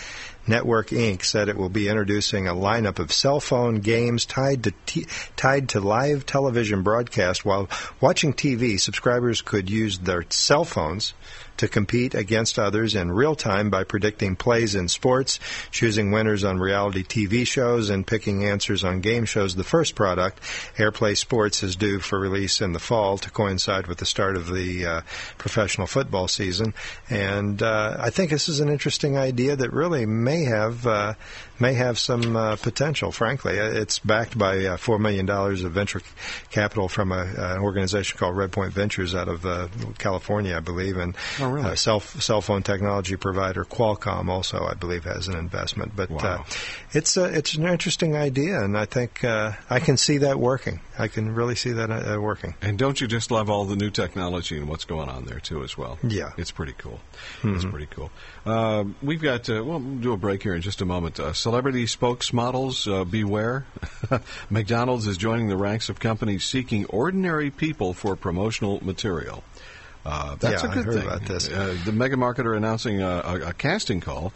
Network Inc. said it will be introducing a lineup of cell phone games tied to t- tied to live television broadcast. While watching TV, subscribers could use their cell phones to compete against others in real time by predicting plays in sports, choosing winners on reality TV shows, and picking answers on game shows. The first product, AirPlay Sports, is due for release in the fall to coincide with the start of the uh, professional football season. And uh, I think this is an interesting idea that really may have uh, may have some uh, potential. Frankly, Uh, it's backed by uh, four million dollars of venture capital from a, uh, an organization called Redpoint Ventures out of uh, California, I believe, and Oh, really? uh, cell cell phone technology provider Qualcomm also, I believe, has an investment. But uh, it's a, it's an interesting idea, and I think uh, I can see that working. I can really see that uh, working. And don't you just love all the new technology and what's going on there too, as well? Yeah. it's pretty cool. It's Mhm. pretty cool. Uh, we've got. Uh, well, we'll do a break here in just a moment. Uh, celebrity spokesmodels, uh, beware. McDonald's is joining the ranks of companies seeking ordinary people for promotional material. Uh, that's Yeah, a I good heard thing. about this. Uh, the mega marketer announcing a, a, a casting call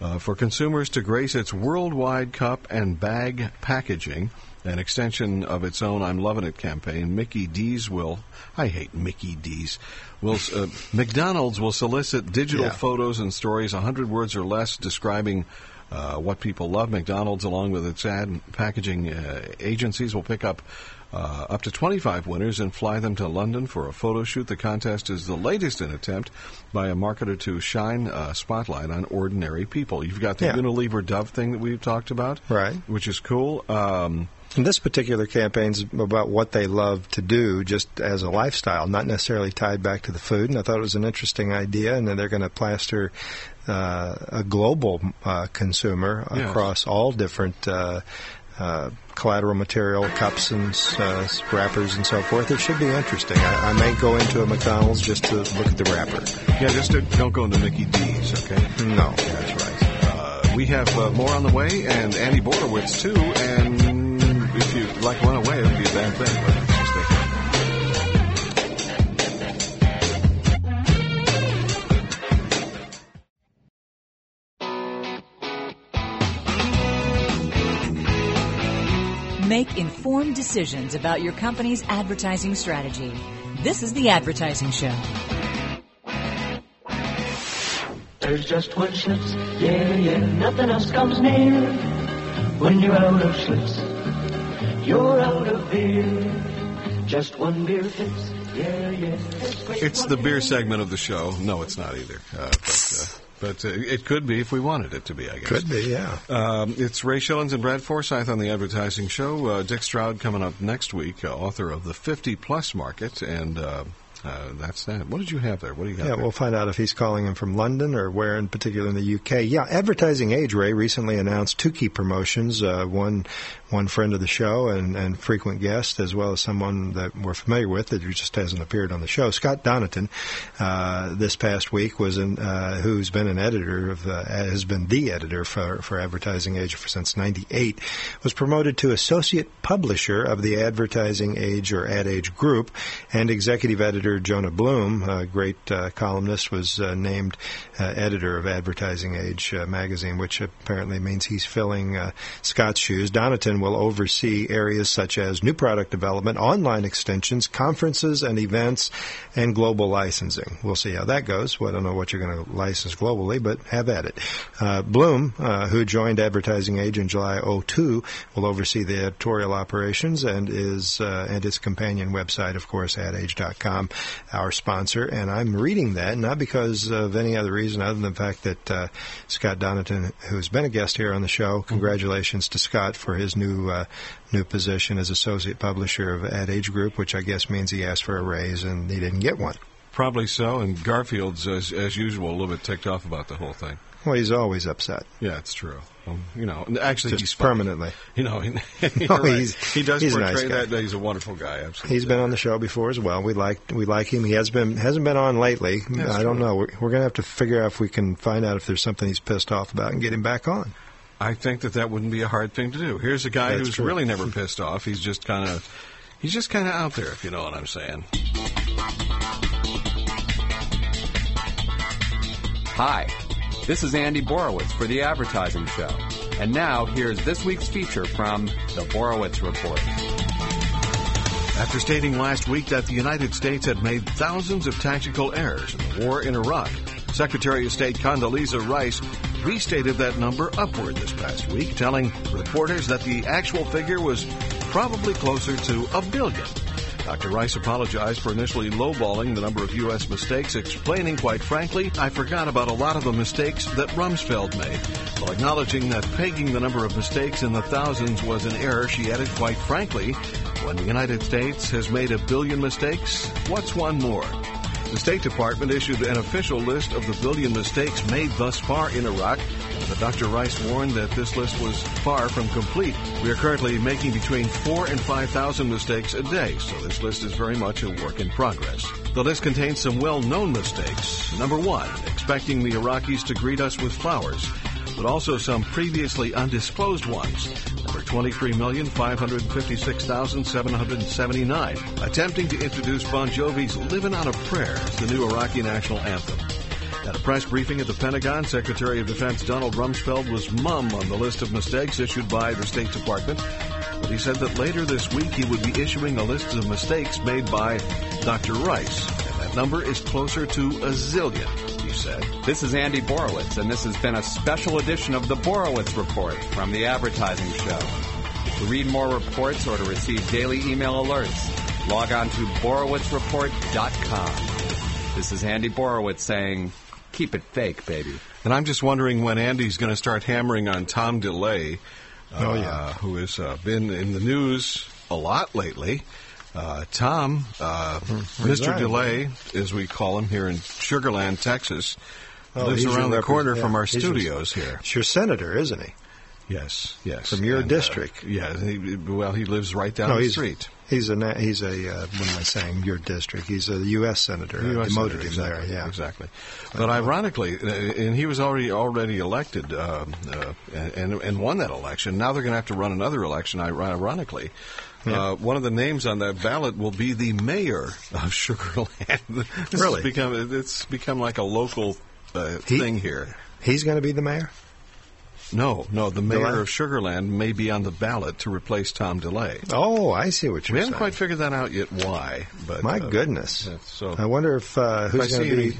uh, for consumers to grace its worldwide cup and bag packaging. An extension of its own "I'm Loving It" campaign. Mickey D's will. I hate Mickey D's. Will uh, McDonald's will solicit digital Yeah. photos and stories, 100 words or less, describing uh, what people love. McDonald's, along with its ad packaging uh, agencies, will pick up uh, up to 25 winners and fly them to London for a photo shoot. The contest is the latest in attempt by a marketer to shine a spotlight on ordinary people. You've got the Yeah. Unilever Dove thing that we've talked about, Right. Which is cool. Um, And this particular campaign's about what they love to do just as a lifestyle, not necessarily tied back to the food. And I thought it was an interesting idea. And then they're going to plaster uh, a global uh, consumer Yes. across all different uh, uh, collateral material, cups and uh, wrappers and so forth. It should be interesting. I, I may go into a McDonald's just to look at the wrapper. yeah, just to, don't go into Mickey D's, okay? No. That's right. Uh, we have uh, more on the way, and Andy Borowitz, too. And if you like run away, it would be a bad thing. Make informed decisions about your company's advertising strategy. This is The Advertising Show. There's just one Schlitz, yeah, yeah, nothing else comes near. When you're out of Schlitz, you're out of beer. Just one beer fits, yeah, yeah. It's It's one the beer segment of the show. No, it's not either. Uh, but uh, but uh, it could be if we wanted it to be, I guess. Could be, yeah. Um, it's Ray Schilens and Brad Forsythe on the advertising show. Uh, Dick Stroud coming up next week, uh, author of the 50 Plus Market, and uh, uh, that's that. What did you have there? What do you got Yeah, there? we'll find out if he's calling in from London or where in particular in the UK. Yeah, Advertising Age Ray recently announced two key promotions. Uh, one, one friend of the show and, and frequent guest, as well as someone that we're familiar with that just hasn't appeared on the show. Scott Donaton, uh, this past week was an, uh, who's been an editor of uh, has been the editor for for Advertising Age for since '98, was promoted to associate publisher of the Advertising Age or Ad Age Group, and executive editor Jonah Bloom, a great uh, columnist, was uh, named uh, editor of Advertising Age magazine, which apparently means he's filling Scott's shoes. Donaton will oversee areas such as new product development, online extensions, conferences and events, and global licensing. We'll see how that goes. Well, I don't know what you're going to license globally, but have at it. Uh, Bloom, uh, who joined Advertising Age in July 02, will oversee the editorial operations and is uh, and its companion website, of course, adage.com, our sponsor. And I'm reading that not because of any other reason other than the fact that uh, Scott Donaton, who's been a guest here on the show, congratulations to Scott for his new uh, new position as associate publisher of Ad Age Group, which I guess means he asked for a raise and he didn't get one. Probably so. And Garfield's, as, as usual, a little bit ticked off about the whole thing. Well, he's always upset. Yeah, it's true. Um, you know, actually, Just he's permanently. You know, he, No, right. he's- he does he's a portray nice guy. that. He's a wonderful guy. Absolutely. He's been on the show before as well. We like we like him. He has been hasn't been on lately. That's I don't true. know. We're, we're going to have to figure out if we can find out if there's something he's pissed off about and get him back on. I think that that wouldn't be a hard thing to do. Here's a guy That's who's true. really never pissed off. He's just kind of, he's just kind of out there, if you know what I'm saying. Hi, this is Andy Borowitz for The Advertising Show. And now, here's this week's feature from The Borowitz Report. After stating last week that the United States had made thousands of tactical errors in the war in Iraq, Secretary of State Condoleezza Rice restated that number upward this past week, telling reporters that the actual figure was probably closer to a billion. Dr. Rice apologized for initially lowballing the number of U.S. mistakes, explaining, quite frankly, I forgot about a lot of the mistakes that Rumsfeld made. While acknowledging that pegging the number of mistakes in the thousands was an error, she added, quite frankly, when the United States has made a billion mistakes, what's one more? The State Department issued an official list of the billion mistakes made thus far in Iraq, but Dr. Rice warned that this list was far from complete. We are currently making between four and 5,000 mistakes a day, so this list is very much a work in progress. The list contains some well-known mistakes. Number one, expecting the Iraqis to greet us with flowers, but also some previously undisclosed ones. Number 23,556,779, attempting to introduce Bon Jovi's Living on a Prayer as the new Iraqi national anthem. At a press briefing at the Pentagon, Secretary of Defense Donald Rumsfeld was mum on the list of mistakes issued by the State Department, but he said that later this week he would be issuing a list of mistakes made by Dr. Rice, and that number is closer to a zillion, he said. This is Andy Borowitz, and this has been a special edition of The Borowitz Report from The Advertising Show. To read more reports or to receive daily email alerts, log on to BorowitzReport.com. This is Andy Borowitz saying, keep it fake, baby. And I'm just wondering when Andy's going to start hammering on Tom DeLay, uh, Oh, yeah. who has uh, been in the news a lot lately. Uh, Tom, uh, Mr. resigned. DeLay, as we call him here in Sugarland, Texas, Oh, lives around the corner yeah, from our he's your- studios here. It's your senator, isn't he? Yes, yes. From your And, uh, district. yeah, he, well, he lives right down no, the he's, street. He's a he's a uh, what am I saying? Your district. He's a U.S. senator. I US demoted senator, him exactly, there. Yeah, exactly. But ironically, uh, and he was already already elected um, uh, and and won that election. Now they're going to have to run another election. Ironically, uh, one of the names on that ballot will be the mayor of Sugarland. This has Really? become it's become like a local uh, He- thing here. He's going to be the mayor. No, no, the mayor DeLay? of Sugarland may be on the ballot to replace Tom DeLay. Oh, I see what you're saying. We haven't quite figured that out yet. Why? But My uh, goodness. So I wonder if uh, who's going to be.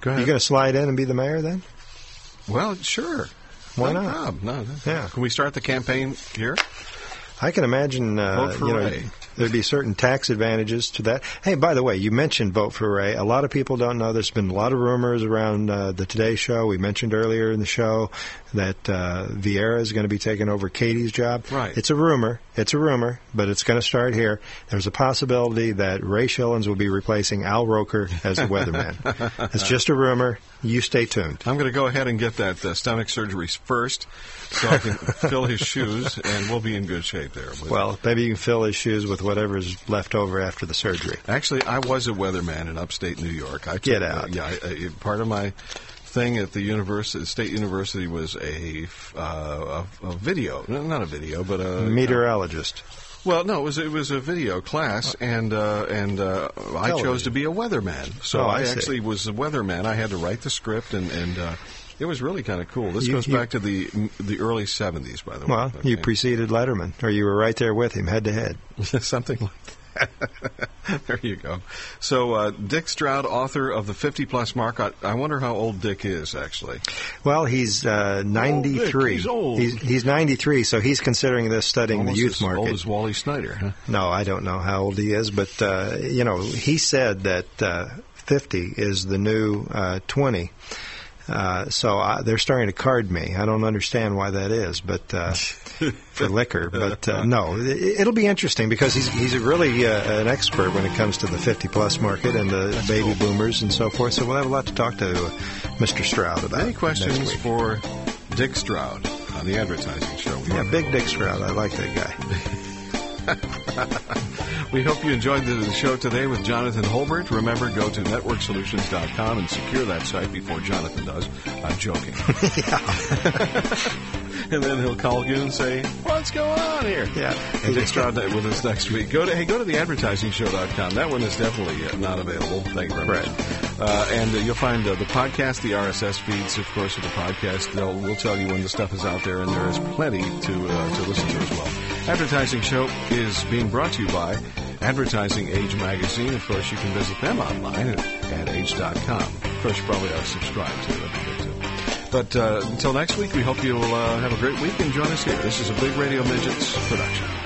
Go ahead. You going to slide in and be the mayor then? Well, sure. Why No not? problem. No, no. Yeah. Can we start the campaign here? I can imagine, uh, you know. There'd be certain tax advantages to that. Hey, by the way, you mentioned vote for Ray. A lot of people don't know. There's been a lot of rumors around uh, the Today Show. We mentioned earlier in the show that uh, Vieira is going to be taking over Katie's job. Right. It's a rumor. It's a rumor, but it's going to start here. There's a possibility that Ray Schilens will be replacing Al Roker as the weatherman. it's just a rumor. You stay tuned. I'm going to go ahead and get that uh, stomach surgery first, so I can fill his shoes, and we'll be in good shape there. Well, maybe you can fill his shoes with whatever's left over after the surgery. Actually, I was a weatherman in upstate New York. I took, Get uh, out. yeah, I, I, part of my thing at the university, State University, was a, uh, a, a video, not a video, but a Meteorologist. Well, no, it was it was a video class, and uh, and uh, I chose to be a weatherman. So Oh, I, I actually was a weatherman. I had to write the script, and and uh, it was really kind of cool. This You- goes you- back to the the early '70s, by the way. Well, you preceded Letterman, or you were right there with him, head to head. something like that. there you go. So, uh, Dick Stroud, author of the 50 plus mark. I, I wonder how old Dick is, actually. Well, he's uh, 93. he's old. He's, he's 93, so he's considering this studying Almost the youth as market. old as Wally Snyder, huh? No, I don't know how old he is, but uh, you know, he said that uh, 50 is the new uh, 20. Uh, so I, they're starting to card me. I don't understand why that is, but uh, for liquor. But uh, no, it, it'll be interesting because he's he's really uh, an expert when it comes to the 50 plus market and the baby boomers and so forth. So we'll have a lot to talk to uh, Mr. Stroud about. Any questions for Dick Stroud on the advertising show? Yeah, big Dick Stroud. I like that guy. We hope you enjoyed the show today with Jonathan Holburt. Remember, go to networksolutions.com and secure that site before Jonathan does. I'm joking. and then he'll call you and say, "What's going on here?" Yeah. And Dick Stroud with us next week. Go to hey, go to the advertisingshow.com. That one is definitely uh, not available. Thank you very much. Uh, and uh, you'll find uh, the podcast, the RSS feeds, of course, of the podcast. They'll we'll tell you when the stuff is out there, and there is plenty to uh, to listen to as well. Advertising Show is being brought to you by Advertising Age Magazine. Of course, you can visit them online at, adage.com. Of course, you probably ought to subscribe to it. But uh, until next week, we hope you'll uh, have a great week and join us here. This is a Big Radio Midgets production.